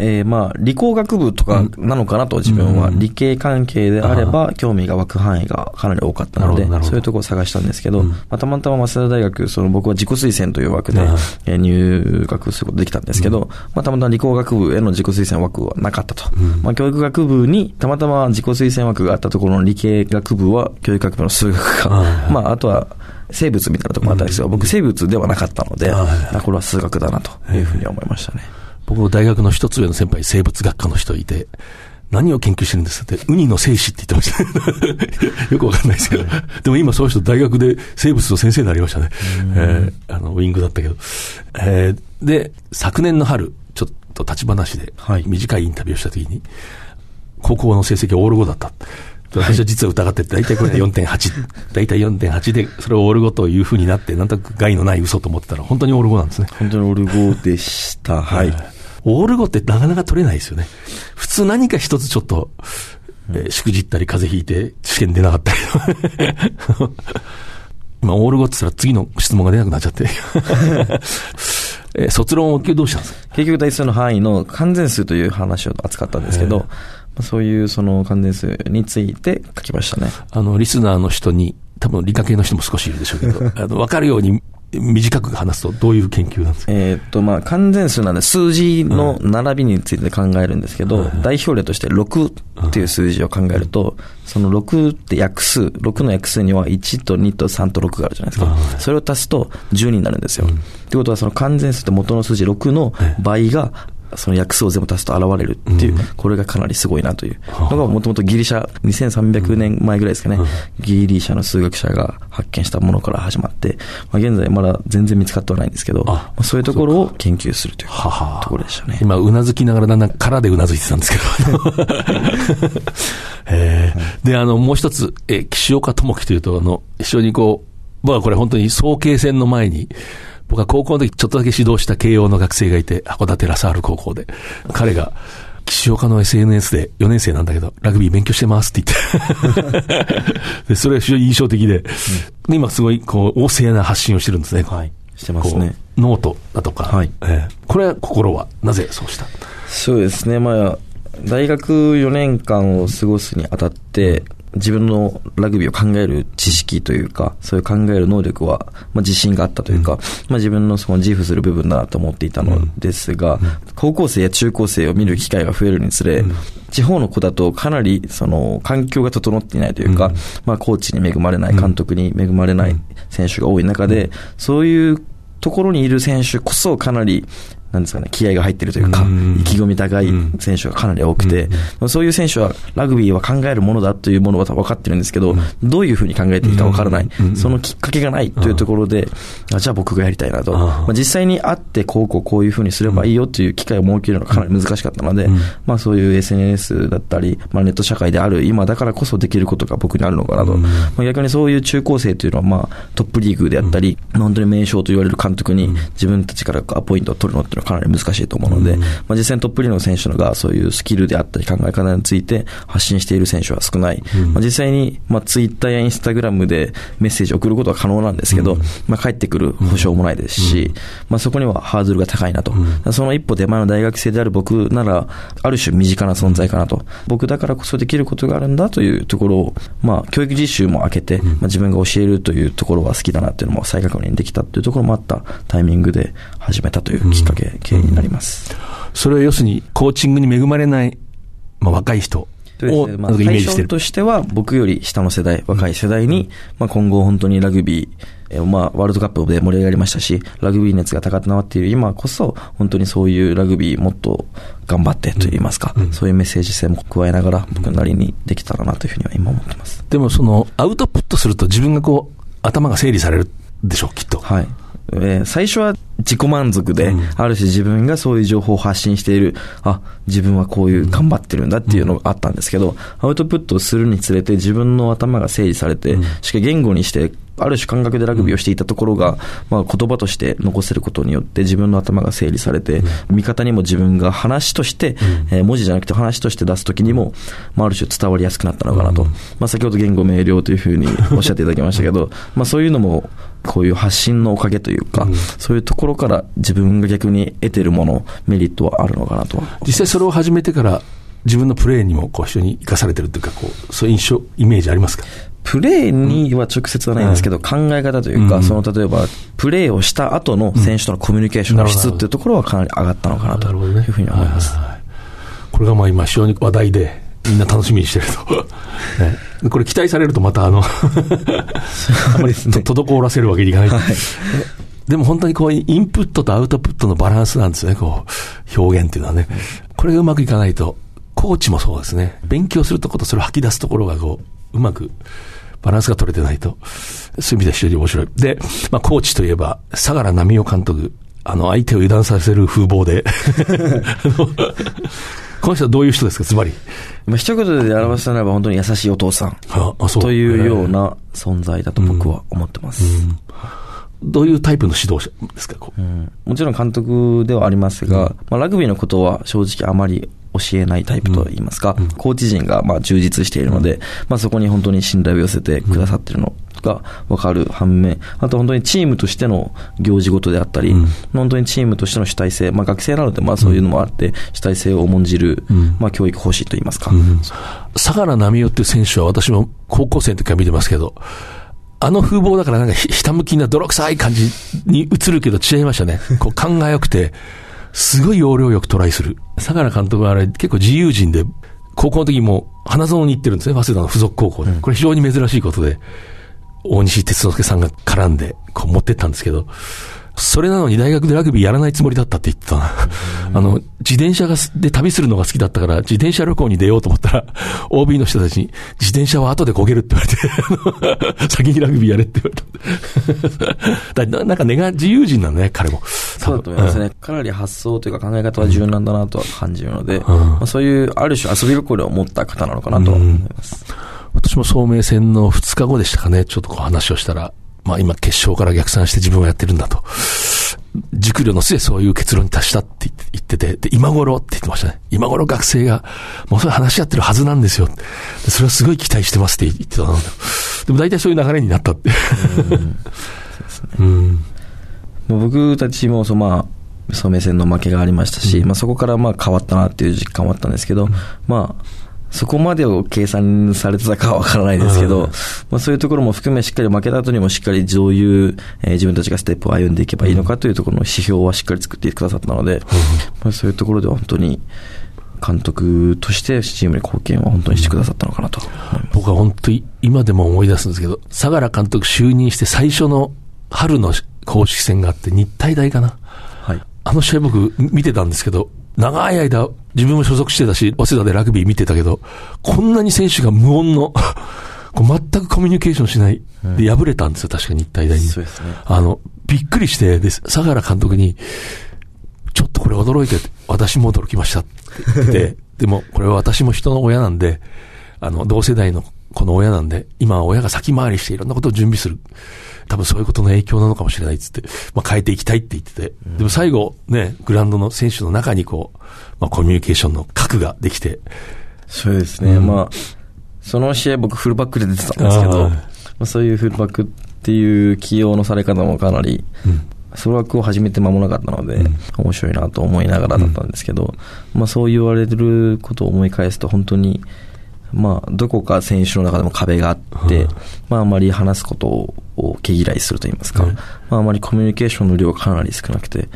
Speaker 6: えー、まあ、理工学部とかなのかなと、自分は。理系関係であれば、興味が湧く範囲がかなり多かったので、そういうところを探したんですけど、まあ、たまたま早稲田大学、その僕は自己推薦という枠で、え入学することできたんですけど、まあ、たまたま理工学部への自己推薦枠はなかったと。まあ、教育学部にたまたま自己推薦枠があったところの理系学部は、教育学部の数学科。まあ、あとは、生物みたいなところもあったんですよ。僕生物ではなかったので、これは数学だなというふうに思いましたね。
Speaker 1: 僕の大学の一つ上の先輩、生物学科の人いて、何を研究してるんですって、ウニの精子って言ってました。よくわかんないですけど。でも今そういう人大学で生物の先生になりましたね。えー、あの、ウィングだったけど。えー、で、昨年の春、ちょっと立ち話で、短いインタビューをしたときに、高校の成績オール5だった。私は実は疑ってて、大体これ で4.8、大体4.8で、それをオルゴというふうになって、なんとなく害のない嘘と思ってたら、本当にオルゴなんですね。
Speaker 6: 本当にオルゴでした。はい。
Speaker 1: オルゴってなかなか取れないですよね。普通何か一つちょっと、えー、しくじったり風邪ひいて試験出なかったり。今、オールゴって言ったら次の質問が出なくなっちゃって。えー、卒論をどうしたんですか？
Speaker 6: 結局代数の範囲の完全数という話を扱ったんですけど、そういうその関連数について書きましたね。
Speaker 1: あの、リスナーの人に、多分理科系の人も少しいるでしょうけど、あの、わかるように短く話すと、どういう研究なんですか？
Speaker 6: えっと、まあ、完全数なんで、数字の並びについて考えるんですけど、代表例として6っていう数字を考えると、その6って約数、6の約数には1と2と3と6があるじゃないですか。それを足すと10になるんですよ。ってことは、その完全数って元の数字6の倍がその約数を全部足すと現れるっていう、これがかなりすごいなという。のが、もともとギリシャ、2300年前ぐらいですかね、ギリシャの数学者が発見したものから始まって、まあ、現在まだ全然見つかってはないんですけど、まあ、そういうところを研究するというところでしたね。
Speaker 1: 今、うなずきながらだんだん空でうなずいてたんですけど。え。ー、で、あの、もう一つ、え、岸岡智樹というと、あの、一緒にこう、僕はこれ本当に早慶戦の前に、僕は高校の時ちょっとだけ指導した慶応の学生がいて、函館ラサール高校で。彼が、岸岡の SNS で4年生なんだけど、ラグビー勉強してますって言って で。それは非常に印象的で、うん、今すごい、こう、旺盛な発信をしてるんですね。
Speaker 6: はい。してますね。
Speaker 1: ノートだとか。はい。えー、これは心は、なぜそうした？
Speaker 6: そうですね。まあ、大学4年間を過ごすにあたって、自分のラグビーを考える知識というか、そういう考える能力は、まあ、自信があったというか、うん、まあ、自分のその自負する部分だなと思っていたのですが、うん、高校生や中高生を見る機会が増えるにつれ、うん、地方の子だとかなりその環境が整っていないというか、まあ、コーチに恵まれない、監督に恵まれない選手が多い中で、そういうところにいる選手こそかなりなんですかね、気合が入ってるというか、意気込み高い選手がかなり多くて、そういう選手はラグビーは考えるものだというものは分かってるんですけど、どういうふうに考えていいか分からない、そのきっかけがないというところで、あじゃあ僕がやりたいなと、まあ、実際に会ってこうこうこういうふうにすればいいよという機会を設けるのがかなり難しかったので、まあそういう SNS だったり、まあネット社会である今だからこそできることが僕にあるのかなと、まあ、逆にそういう中高生というのはまあトップリーグであったり、本当に名将と言われる監督に自分たちからアポイントを取るのっていうのはかなり難しいと思うので、まあ、実際にトップリーグの選手のがそういうスキルであったり考え方について発信している選手は少ない。まあ、実際に、まあ、ツイッターやインスタグラムでメッセージを送ることは可能なんですけど、まあ、帰ってくる保証もないですし、まあ、そこにはハードルが高いなと。その一歩手前の大学生である僕なら、ある種身近な存在かなと。僕だからこそできることがあるんだというところを、まあ、教育実習も開けて、まあ、自分が教えるというところは好きだなっていうのも再確認できたというところもあったタイミングで始めたというきっかけ、経緯になります。
Speaker 1: それは要するに、コーチングに恵まれない、まあ、若い人を、まあ、イメージしてる。
Speaker 6: としては、僕より下の世代、若い世代に、まあ、今後本当にラグビー、えまあ、ワールドカップで盛り上がりましたし、ラグビー熱が高くなっている今こそ、本当にそういうラグビーもっと頑張ってといいますか、うんうん、そういうメッセージ性も加えながら、僕なりにできたらなというふうには今思ってます。
Speaker 1: でも、その、アウトプットすると自分がこう、頭が整理されるでしょう、きっと。
Speaker 6: はい。えー、最初は自己満足で、うん、ある種自分がそういう情報を発信している、あ、自分はこういう頑張ってるんだっていうのがあったんですけど、アウトプットをするにつれて自分の頭が整理されて、しかし言語にしてある種感覚でラグビーをしていたところが、まあ、言葉として残せることによって自分の頭が整理されて、味方にも自分が話として、え文字じゃなくて話として出すときにも、まあ、ある種伝わりやすくなったのかなと。まあ、先ほど言語明瞭というふうにおっしゃっていただきましたけど、まあ、そういうのも、こういう発信のおかげというか、うん、そういうところから自分が逆に得てるもの、メリットはあるのかなと。
Speaker 1: 実際それを始めてから、自分のプレーにもこう非常に生かされてるというか、こう、そういう印象、イメージありますか？
Speaker 6: プレーには直接はないんですけど、うん、考え方というか、うん、その例えば、プレーをした後の選手とのコミュニケーションの質っていうところはかなり上がったのかなというふうに思います。
Speaker 1: これがまあ今、非常に話題で、みんな楽しみにしてると。ね、これ期待されるとまたあのあまり滞らせるわけにいかない。はいでも本当にこう、インプットとアウトプットのバランスなんですね、こう、表現っていうのはね。これがうまくいかないと、コーチもそうですね。勉強するとことそれを吐き出すところがこう、うまくバランスが取れてないと、そういう意味では非常に面白い。で、まあ、コーチといえば、相良波夫監督、あの、相手を油断させる風貌で この人はどういう人ですか、つまり。
Speaker 6: まあ、一言で表すならば本当に優しいお父さん。というような存在だと僕は思ってます。うんうん
Speaker 1: どういうタイプの指導者ですか、
Speaker 6: う。ん、もちろん監督ではありますが、うん、まあ、ラグビーのことは正直あまり教えないタイプといいますか、うん、コーチ陣がまあ充実しているので、まあ、そこに本当に信頼を寄せてくださっているのが分かる反面、あと本当にチームとしての行事事であったり、本当にチームとしての主体性、まあ、学生なのでまあそういうのもあって、主体性を重んじる、まあ、教育方針といいますか。
Speaker 1: 相良波夫っていう選手は私も高校生の時から見てますけど、あの風貌だからなんかひたむきな泥臭い感じに映るけど違いましたね。こう勘が良くて、すごい要領よくトライする。相良監督はあれ結構自由人で、高校の時も花園に行ってるんですね。早稲田の付属高校で。これ非常に珍しいことで、大西哲之助さんが絡んで、こう持ってったんですけど、それなのに大学でラグビーやらないつもりだったって言ってたな。あの、自転車がで旅するのが好きだったから、自転車旅行に出ようと思ったら、OB の人たちに、自転車は後で焦げるって言われて、先にラグビーやれって言われた。だなんか根が自由人なんだね、彼も。
Speaker 6: そうだと思いますね、うん。かなり発想というか考え方は柔軟だなとは感じるので、うん、まあ、そういうある種遊び心を持った方なのかなと思います。うん、
Speaker 1: 私も聡明戦の2日後でしたかね、ちょっとこう話をしたら、まあ今決勝から逆算して自分はやってるんだと。熟慮の末そういう結論に達したって言ってて、で、今頃って言ってましたね。今頃学生が、もうそれ話し合ってるはずなんですよ。それはすごい期待してますって言ってたの。でも大体そういう流れになったって。
Speaker 6: うん。僕たちも、そまあ、聡明戦の負けがありましたし、うん、まあそこからまあ変わったなっていう実感はあったんですけど、うん、まあ、そこまでを計算されてたかはわからないですけど、まあそういうところも含めしっかり負けた後にもしっかりどういう、えー、自分たちがステップを歩んでいけばいいのかというところの指標はしっかり作ってくださったので、まあそういうところでは本当に監督としてチームに貢献は本当にしてくださったのかなと
Speaker 1: 僕は本当に今でも思い出すんですけど、相良監督就任して最初の春の公式戦があって日体大かな。はい。あの試合僕見てたんですけど、長い間、自分も所属してたし、早稲田でラグビー見てたけど、こんなに選手が無音の 全くコミュニケーションしない。で、敗れたんですよ、確かに日体大に。そうですね。あの、びっくりして、で、相良監督に、ちょっとこれ驚いて、私も驚きましたって言って、でも、これは私も人の親なんで、あの、同世代のこの親なんで、今親が先回りしていろんなことを準備する。多分そういうことの影響なのかもしれないっつって、まあ変えていきたいって言ってて、でも最後ね、グラウンドの選手の中にこう、まあコミュニケーションの核ができて。
Speaker 6: そうですね、うん、まあ、その試合僕フルバックで出てたんですけど、まあ、そういうフルバックっていう起用のされ方もかなり、うん。ソロワークを始めて間もなかったので、うん、面白いなと思いながらだったんですけど、うん、まあそう言われることを思い返すと本当に、まあ、どこか選手の中でも壁があって、まあ、あまり話すことを毛嫌いすると言いますか、まあ、あまりコミュニケーションの量がかなり少なくて、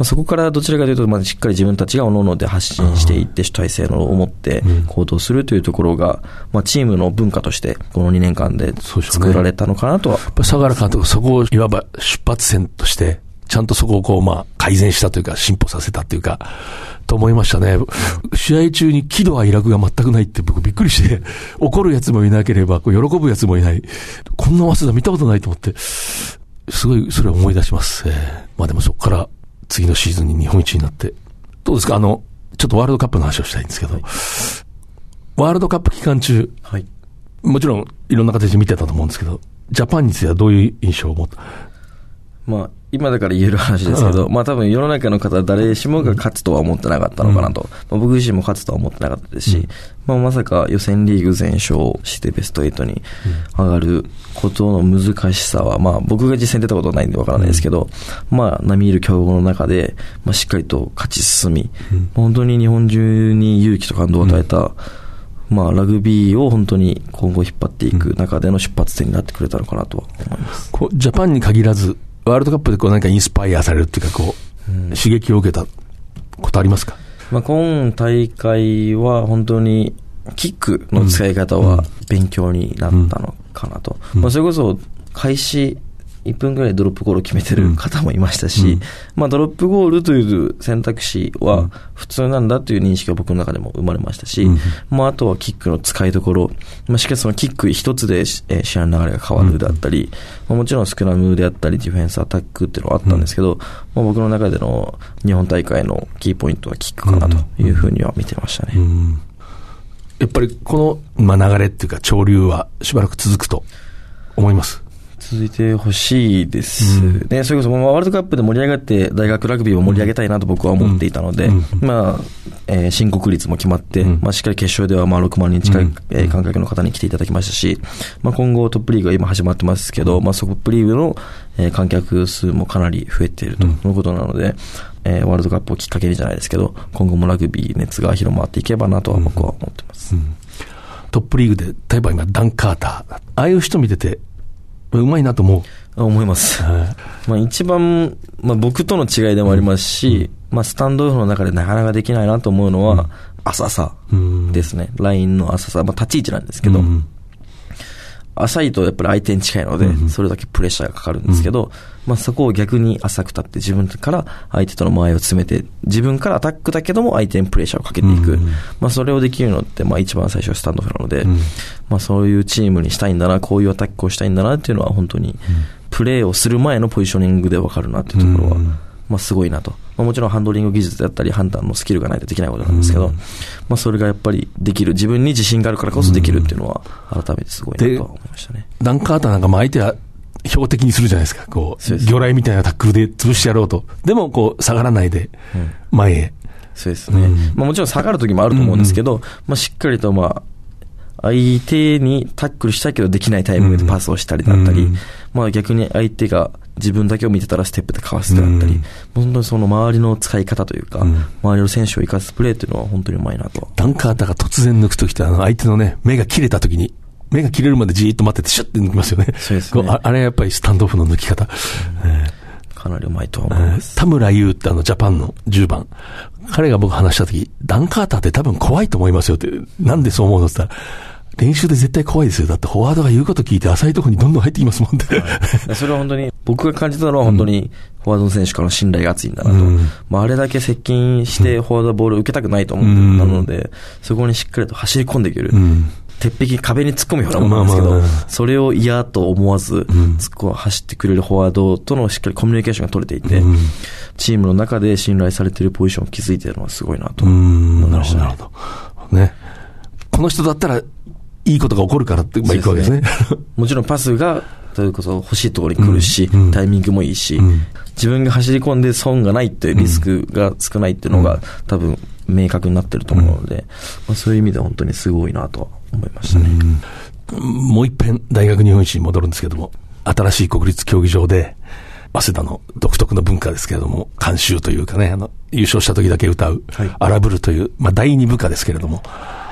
Speaker 6: まあ、そこからどちらかというと、まあ、しっかり自分たちが各々で発信していって、主体性のを持って行動するというところが、まあ、チームの文化として、この2年間で作られたのかなとは。ね、
Speaker 1: 相良監督、そこをいわば出発点として、ちゃんとそこをこう、まあ、改善したというか、進歩させたというか、と思いましたね。試合中に喜怒哀楽が全くないって僕びっくりして、怒る奴もいなければ、こう喜ぶ奴もいない。こんな早稲田見たことないと思って、すごいそれを思い出します。えー、まあでもそこから次のシーズンに日本一になって、どうですか？あの、ちょっとワールドカップの話をしたいんですけど、はい、ワールドカップ期間中、はい、もちろんいろんな形で見てたと思うんですけど、ジャパンについてはどういう印象を持った？
Speaker 6: まあ、今だから言える話ですけど、うん、まあ多分世の中の方誰しもが勝つとは思ってなかったのかなと。うん、まあ、僕自身も勝つとは思ってなかったですし、うん、まあまさか予選リーグ全勝してベスト8に上がることの難しさは、まあ僕が実践出たことないんでわからないですけど、まあ並みいる強豪の中で、まあしっかりと勝ち進み、本当に日本中に勇気と感動を与えた、まあ、ラグビーを本当に今後引っ張っていく中での出発点になってくれたのかなとは思います。
Speaker 1: こうジャパンに限らず、ワールドカップでこう何かインスパイアされるっていうか、こう、うん、刺激を受けたことありますか？
Speaker 6: まあ、今大会は本当にキックの使い方は勉強になったのかなと。まあ、それこそ開始1分ぐらいドロップゴールを決めてる方もいましたし、うん、まあドロップゴールという選択肢は普通なんだという認識が僕の中でも生まれましたし、うん、まああとはキックの使いどころ、まあしかしそのキック一つで、えー、試合の流れが変わるであったり、まあ、もちろんスクラムであったりディフェンスアタックっていうのはあったんですけど、まあ僕の中での日本大会のキーポイントはキックかなというふうには見てましたね。
Speaker 1: やっぱりこの、まあ、流れっていうか潮流はしばらく続くと思います？
Speaker 6: 続いてほしいです。ね、うん、それこそワールドカップで盛り上がって大学ラグビーを盛り上げたいなと僕は思っていたので、うん、まあ、えー、申告率も決まって、うん、まあ、しっかり決勝ではまあ6万人近い、えー、観客の方に来ていただきましたし、まあ、今後トップリーグが今始まってますけど、まあ、トップリーグの、えー、観客数もかなり増えているということなので、えー、ワールドカップをきっかけにじゃないですけど、今後もラグビー熱が広まっていけばなとは僕は思ってます。
Speaker 1: トップリーグで、例えば今、ダン・カーター、ああいう人見てて、うまいなと思う。
Speaker 6: 思います。はい、まあ一番、まあ僕との違いでもありますし、うん、まあスタンドオフの中でなかなかできないなと思うのは、浅さですね。ラインの浅さ、まあ立ち位置なんですけど、うん。浅いとやっぱり相手に近いので、それだけプレッシャーがかかるんですけど、まあそこを逆に浅く立って自分から相手との間合いを詰めて、自分からアタックだけども相手にプレッシャーをかけていく。まあそれをできるのって、まあ一番最初スタンドなので、まあそういうチームにしたいんだな、こういうアタックをしたいんだなっていうのは本当に、プレーをする前のポジショニングでわかるなっていうところは、まあすごいなと。まあ、もちろんハンドリング技術だったり判断のスキルがないとできないことなんですけど、うん、まあ、それがやっぱりできる、自分に自信があるからこそできるっていうのは、改めてすごいなと思いましたね。
Speaker 1: ダンカーターなんかも相手は標的にするじゃないですか。こう、魚雷みたいなタックルで潰してやろうと。でも、こう、下がらないで、前へ。
Speaker 6: そうですね。うん、まあもちろん下がる時もあると思うんですけど、うん、まあしっかりとまあ、相手にタックルしたいけどできないタイミングでパスをしたりだったり、うん、まあ逆に相手が自分だけを見てたらステップでかわすであったり、うん、本当にその周りの使い方というか、うん、周りの選手を生かすプレーというのは本当にうまいなと。
Speaker 1: ダンカータが突然抜くときって、あの相手のね、目が切れたときに、目が切れるまでじーっと待ってて、シュッて抜きますよね。
Speaker 6: そうですね。
Speaker 1: あれやっぱりスタンドオフの抜き方。
Speaker 6: かなりうまいと思います。
Speaker 1: 田村優ってあのジャパンの10番。彼が僕話したとき、ダンカーターって多分怖いと思いますよって、なんでそう思うのって言ったら、練習で絶対怖いですよ。だってフォワードが言うこと聞いて浅いところにどんどん入ってきますもんね。
Speaker 6: はい、それは本当に、僕が感じたのは本当にフォワードの選手からの信頼が厚いんだなと。うん、まあ、あれだけ接近してフォワードはボールを受けたくないと思ってたので、うん、そこにしっかりと走り込んでいける。うん鉄壁、壁に突っ込むようなものなんですけど、まあまあ、それを嫌と思わず、突っ込走ってくれるフォワードとのしっかりコミュニケーションが取れていて、うん、チームの中で信頼されているポジションを築いているのはすごいなと思いましたね。なるほ
Speaker 1: ど。ね。この人だったらいいことが起こるからって、まあ、いくわけですね。
Speaker 6: もちろんパスが、それこそ欲しいところに来るし、うん。タイミングもいいし、うん、自分が走り込んで損がないっていうリスクが少ないっていうのが、多分明確になってると思うので、まあ、そういう意味で本当にすごいなと思いましたね。
Speaker 1: もう一遍大学日本一に戻るんですけども、新しい国立競技場で、早稲田の独特の文化ですけれども、監修というかね、あの、優勝した時だけ歌う、はい、荒ぶるという、まあ第二部下ですけれども、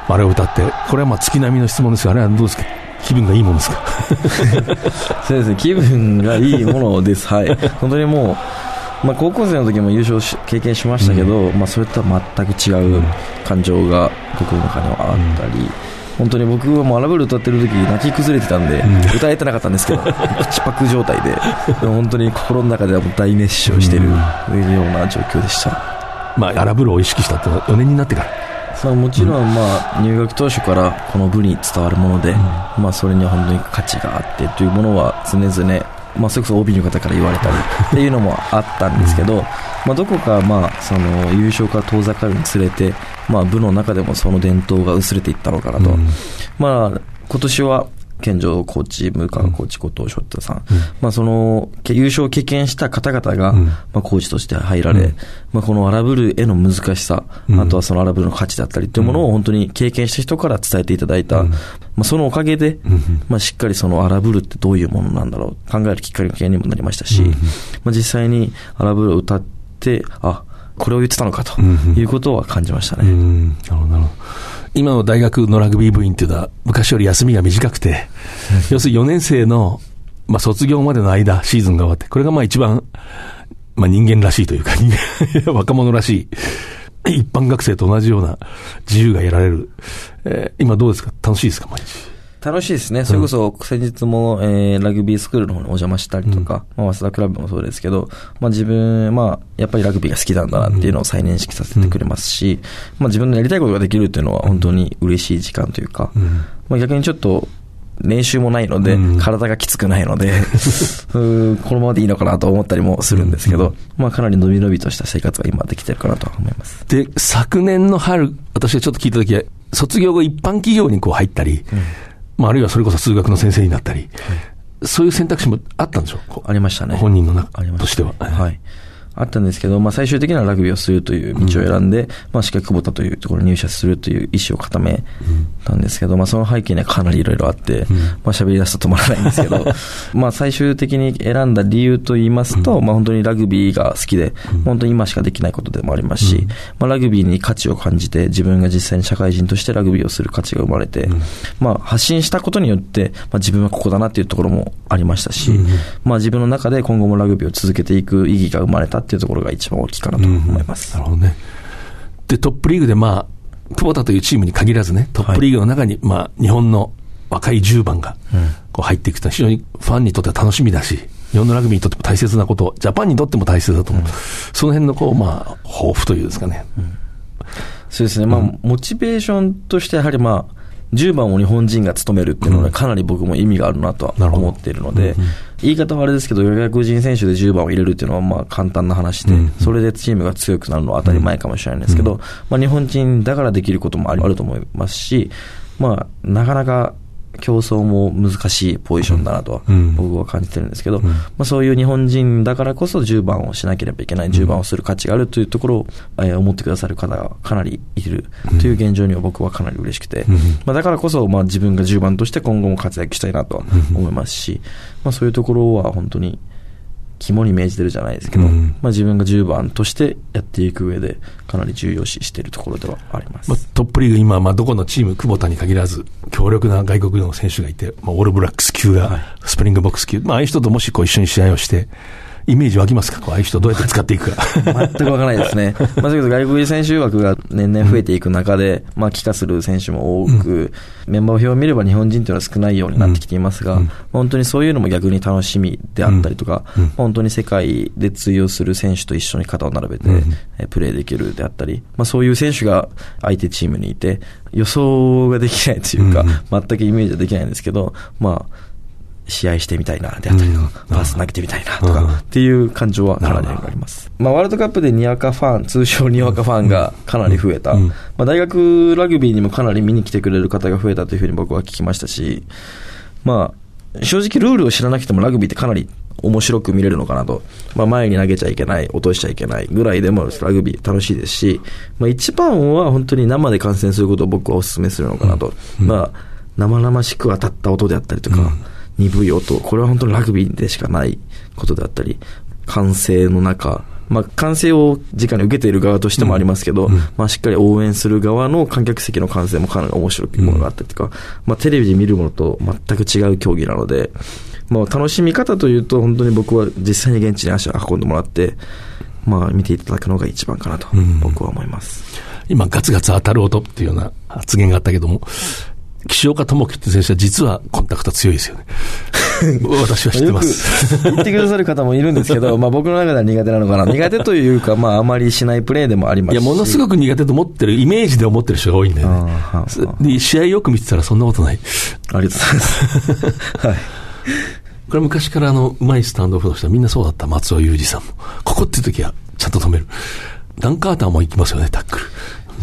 Speaker 1: あれを歌って、これはまあ月並みの質問ですが、あれはどうですか？気分がいいものですか？
Speaker 6: そうですね、気分がいいものです。はい。本当にもう、まあ、高校生の時も優勝し経験しましたけど、うん、まあ、それとは全く違う感情が僕の中にはあったり、うん、本当に僕はもうアラブル歌ってる時泣き崩れてたんで、うん、歌えてなかったんですけど、口パク状態で、本当に心の中では大熱唱しているような状況でした。
Speaker 1: まあ、アラブルを意識したって4年になってから。
Speaker 6: そうもちろん、まあ、入学当初からこの部に伝わるもので、うん、まあ、それには本当に価値があってというものは常々まあ、それこそ OB の方から言われたりっていうのもあったんですけど、まあ、どこか、まあ、その優勝から遠ざかるにつれて、まあ、部の中でもその伝統が薄れていったのかなと。まあ、今年は健常コーチ、向川コーチ、後藤翔太さん、うん、まあその、優勝を経験した方々が、まあコーチとして入られ、うん、まあこの荒ぶるへの難しさ、あとはその荒ぶるの価値だったりというものを本当に経験した人から伝えていただいた、まあそのおかげで、まあしっかりその荒ぶるってどういうものなんだろう、考えるきっかけにもなりましたし、まあ実際に荒ぶるを歌って、あ、これを言ってたのかということは感じましたね。なるほど、なるほ
Speaker 1: ど。今の大学のラグビー部員っていうのは、昔より休みが短くて、要するに4年生の、まあ、卒業までの間、シーズンが終わって、これがまあ一番、まあ、人間らしいというか、若者らしい、一般学生と同じような自由が得られる。えー、今どうですか？楽しいですか毎日？
Speaker 6: 楽しいですね。それこそ、先日も、えー、ラグビースクールの方にお邪魔したりとか、うん、まあ、早稲田クラブもそうですけど、まあ自分、まあ、やっぱりラグビーが好きなんだなっていうのを再認識させてくれますし、まあ自分のやりたいことができるっていうのは本当に嬉しい時間というか、まあ逆にちょっと、練習もないので、体がきつくないので このままでいいのかなと思ったりもするんですけど、まあかなり伸び伸びとした生活が今できてるかなと思います。
Speaker 1: で、昨年の春、私がちょっと聞いたときは、卒業後一般企業にこう入ったり、うんまあ、あるいはそれこそ数学の先生になったり、はい、そういう選択肢もあったんでしょう？
Speaker 6: ありましたね。
Speaker 1: 本人の中としては。
Speaker 6: はいあったんですけど、まあ、最終的にはラグビーをするという道を選んで、うん、まあ、しっかり久保田というところに入社するという意思を固めたんですけど、まあ、その背景にはかなりいろいろあって、うん、まあ、喋り出すと止まらないんですけど、まあ、最終的に選んだ理由と言いますと、うん、まあ、本当にラグビーが好きで、本当に今しかできないことでもありますし、まあ、ラグビーに価値を感じて、自分が実際に社会人としてラグビーをする価値が生まれて、まあ、発信したことによって、まあ、自分はここだなっていうところもありましたし、まあ、自分の中で今後もラグビーを続けていく意義が生まれたっていうところが一番大きいかなと思います。
Speaker 1: なるほどね。で、トップリーグでまあ、久保田というチームに限らずね、トップリーグの中に、まあ、日本の若い10番がこう入っていくと非常にファンにとっては楽しみだし、日本のラグビーにとっても大切なこと、ジャパンにとっても大切だと思う。うん、その辺のこう、まあ、抱負というですかね。うん、
Speaker 6: そうですね。まあ、モチベーションとしてやはりまあ、10番を日本人が務めるっていうのはかなり僕も意味があるなとは思っているので、言い方はあれですけど、外国人選手で10番を入れるっていうのはまあ簡単な話で、それでチームが強くなるのは当たり前かもしれないんですけど、まあ日本人だからできることもあると思いますし、まあなかなか競争も難しいポジションだなとは僕は感じてるんですけど、まあ、そういう日本人だからこそ10番をしなければいけない、10番をする価値があるというところを、え思ってくださる方がかなりいる。という現状には僕はかなり嬉しくて、まあ、だからこそまあ自分が10番として今後も活躍したいなとは思いますし、まあ、そういうところは本当に肝に銘じてるじゃないですけど、うん、まあ、自分が10番としてやっていく上で、かなり重要視しているところではあります、まあ、
Speaker 1: トップリーグ、今、まあ、どこのチーム、クボタに限らず、強力な外国の選手がいて、まあ、オールブラックス級が、スプリングボックス級、まあ、ああいう人ともしこう一緒に試合をして、イメージ湧きますか？ああいう人どうやって使っていくか。
Speaker 6: 全く湧かないですね。まあ、外国人選手枠が年々増えていく中で、まあ、帰化する選手も多く、うん、メンバー表を見れば日本人というのは少ないようになってきていますが、うん、本当にそういうのも逆に楽しみであったりとか、うん、本当に世界で通用する選手と一緒に肩を並べて、プレーできるであったり、まあ、そういう選手が相手チームにいて、予想ができないというか、全くイメージはできないんですけど、まあ、試合してみたいな、であったりとか、パス投げてみたいな、とか、っていう感情はかなりあります。まあ、ワールドカップでにわかファン、通称にわかファンがかなり増えた。まあ、大学ラグビーにもかなり見に来てくれる方が増えたというふうに僕は聞きましたし、まあ、正直ルールを知らなくてもラグビーってかなり面白く見れるのかなと。まあ、前に投げちゃいけない、落としちゃいけないぐらいでもラグビー楽しいですし、まあ、一番は本当に生で観戦することを僕はお勧めするのかなと。まあ、生々しく当たった音であったりとか、鈍い音、これは本当にラグビーでしかないことだったり、歓声の中、まあ、歓声を直に受けている側としてもありますけど、うん、まあ、しっかり応援する側の観客席の歓声もかなり面白いものがあったりとか、うん、まあ、テレビで見るものと全く違う競技なので、まあ、楽しみ方というと、本当に僕は実際に現地に足を運んでもらって、まあ、見ていただくのが一番かなと、僕は思います。
Speaker 1: うん、今、ガツガツ当たる音っていうような発言があったけども、岸岡智樹って選手は実はコンタクト強いですよね。私は知ってます。
Speaker 6: 言ってくださる方もいるんですけど、まあ僕の中では苦手なのかな。苦手というか、まああまりしないプレーでもあります
Speaker 1: いや、ものすごく苦手と思ってる、イメージで思ってる人が多いんだよね。で、試合よく見てたらそんなことない。
Speaker 6: ありがとうございます。はい。
Speaker 1: これ昔からあの、うまいスタンドオフの人はみんなそうだった。松尾裕二さんも。ここっていう時は、ちゃんと止める。ダン・カーターも行きますよね、タックル。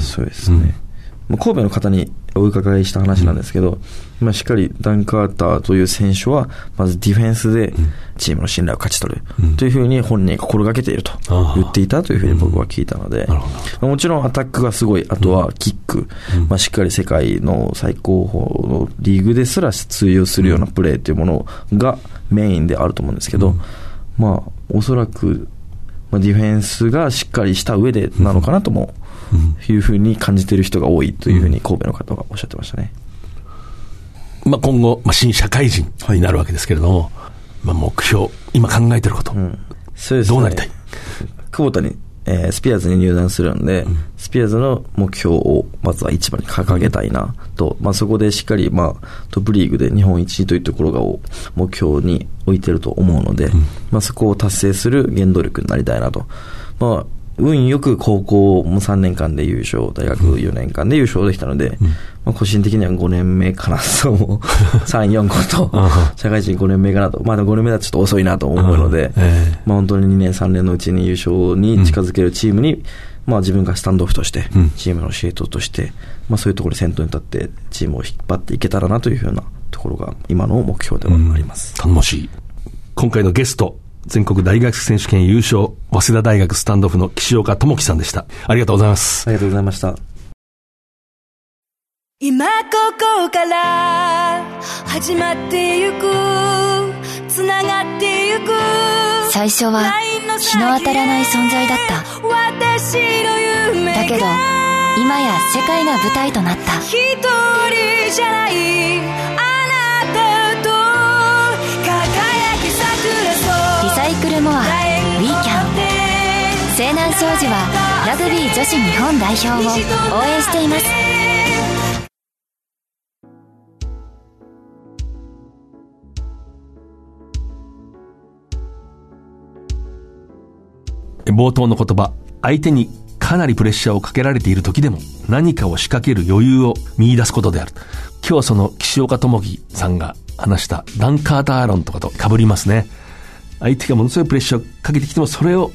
Speaker 6: そうですね。うん、神戸の方にお伺いした話なんですけど、うん、まあ、しっかりダン・カーターという選手は、まずディフェンスでチームの信頼を勝ち取る、というふうに本人が心がけていると言っていたというふうに僕は聞いたので、うん、もちろんアタックがすごい、あとはキック、まあ、しっかり世界の最高峰のリーグですら通用するようなプレーというものがメインであると思うんですけど、まあ、おそらく、まあ、ディフェンスがしっかりした上でなのかなとも、いうふうに感じている人が多いというふうに神戸の方がおっしゃってましたね。
Speaker 1: まあ、今後、まあ、新社会人になるわけですけれども、まあ、目標、今考えてること、うん、そうですね、どうなりたい？
Speaker 6: 久保田に、えー、スピアーズに入団するんで、うん、スピアーズの目標をまずは一番に掲げたいなと、まあ、そこでしっかり、まあ、トップリーグで日本一というところを目標に置いてると思うので、うん、まあ、そこを達成する原動力になりたいなと。まあ運よく高校も3年間で優勝、大学4年間で優勝できたので、うん、まあ、個人的には5年目かな と、3、4個と、社会人5年目かなと、まあ5年目だとちょっと遅いなと思うので、えー、まあ本当に2年、3年のうちに優勝に近づけるチームに、うん、まあ自分がスタンドオフとして、チームの司令塔として、まあそういうところに先頭に立ってチームを引っ張っていけたらなというふうなところが今の目標ではあります。
Speaker 1: 頼もしい。今回のゲスト、全国大学選手権優勝、早稲田大学スタンドオフの岸岡智樹さんでした。ありがとうございます。
Speaker 6: ありがとうございました。
Speaker 4: 今ここから始まってゆくつながってゆく
Speaker 5: 最初は日の当たらない存在だった私の夢だけど今や世界が舞台となった一人じゃないサイクルモアウィーキャン西南商事はラグビー女子日本代表を応援しています。
Speaker 1: 冒頭の言葉相手にかなりプレッシャーをかけられている時でも何かを仕掛ける余裕を見出すことである。今日はその岸岡智樹さんが話したダン・カーター論とかと被りますね。相手がものすごいプレッシャーをかけてきても、それを、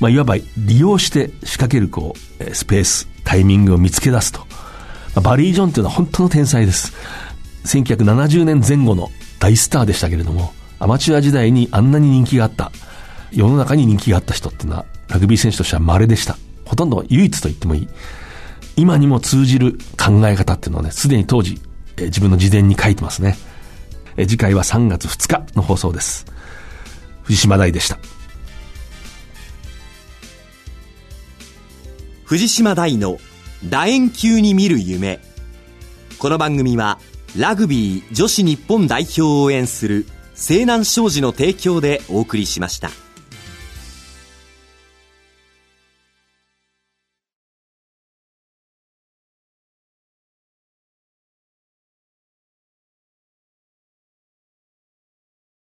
Speaker 1: まあ、いわば利用して仕掛ける、こう、スペース、タイミングを見つけ出すと。まあ、バリー・ジョンというのは本当の天才です。1970年前後の大スターでしたけれども、アマチュア時代にあんなに人気があった、世の中に人気があった人っていうのは、ラグビー選手としては稀でした。ほとんど唯一と言ってもいい。今にも通じる考え方っていうのはね、すでに当時、え自分の自伝に書いてますね。え次回は3月2日の放送です。藤島大でした。
Speaker 2: 藤島大の楕円球に見る夢。この番組はラグビー女子日本代表を応援する西南商事の提供でお送りしました。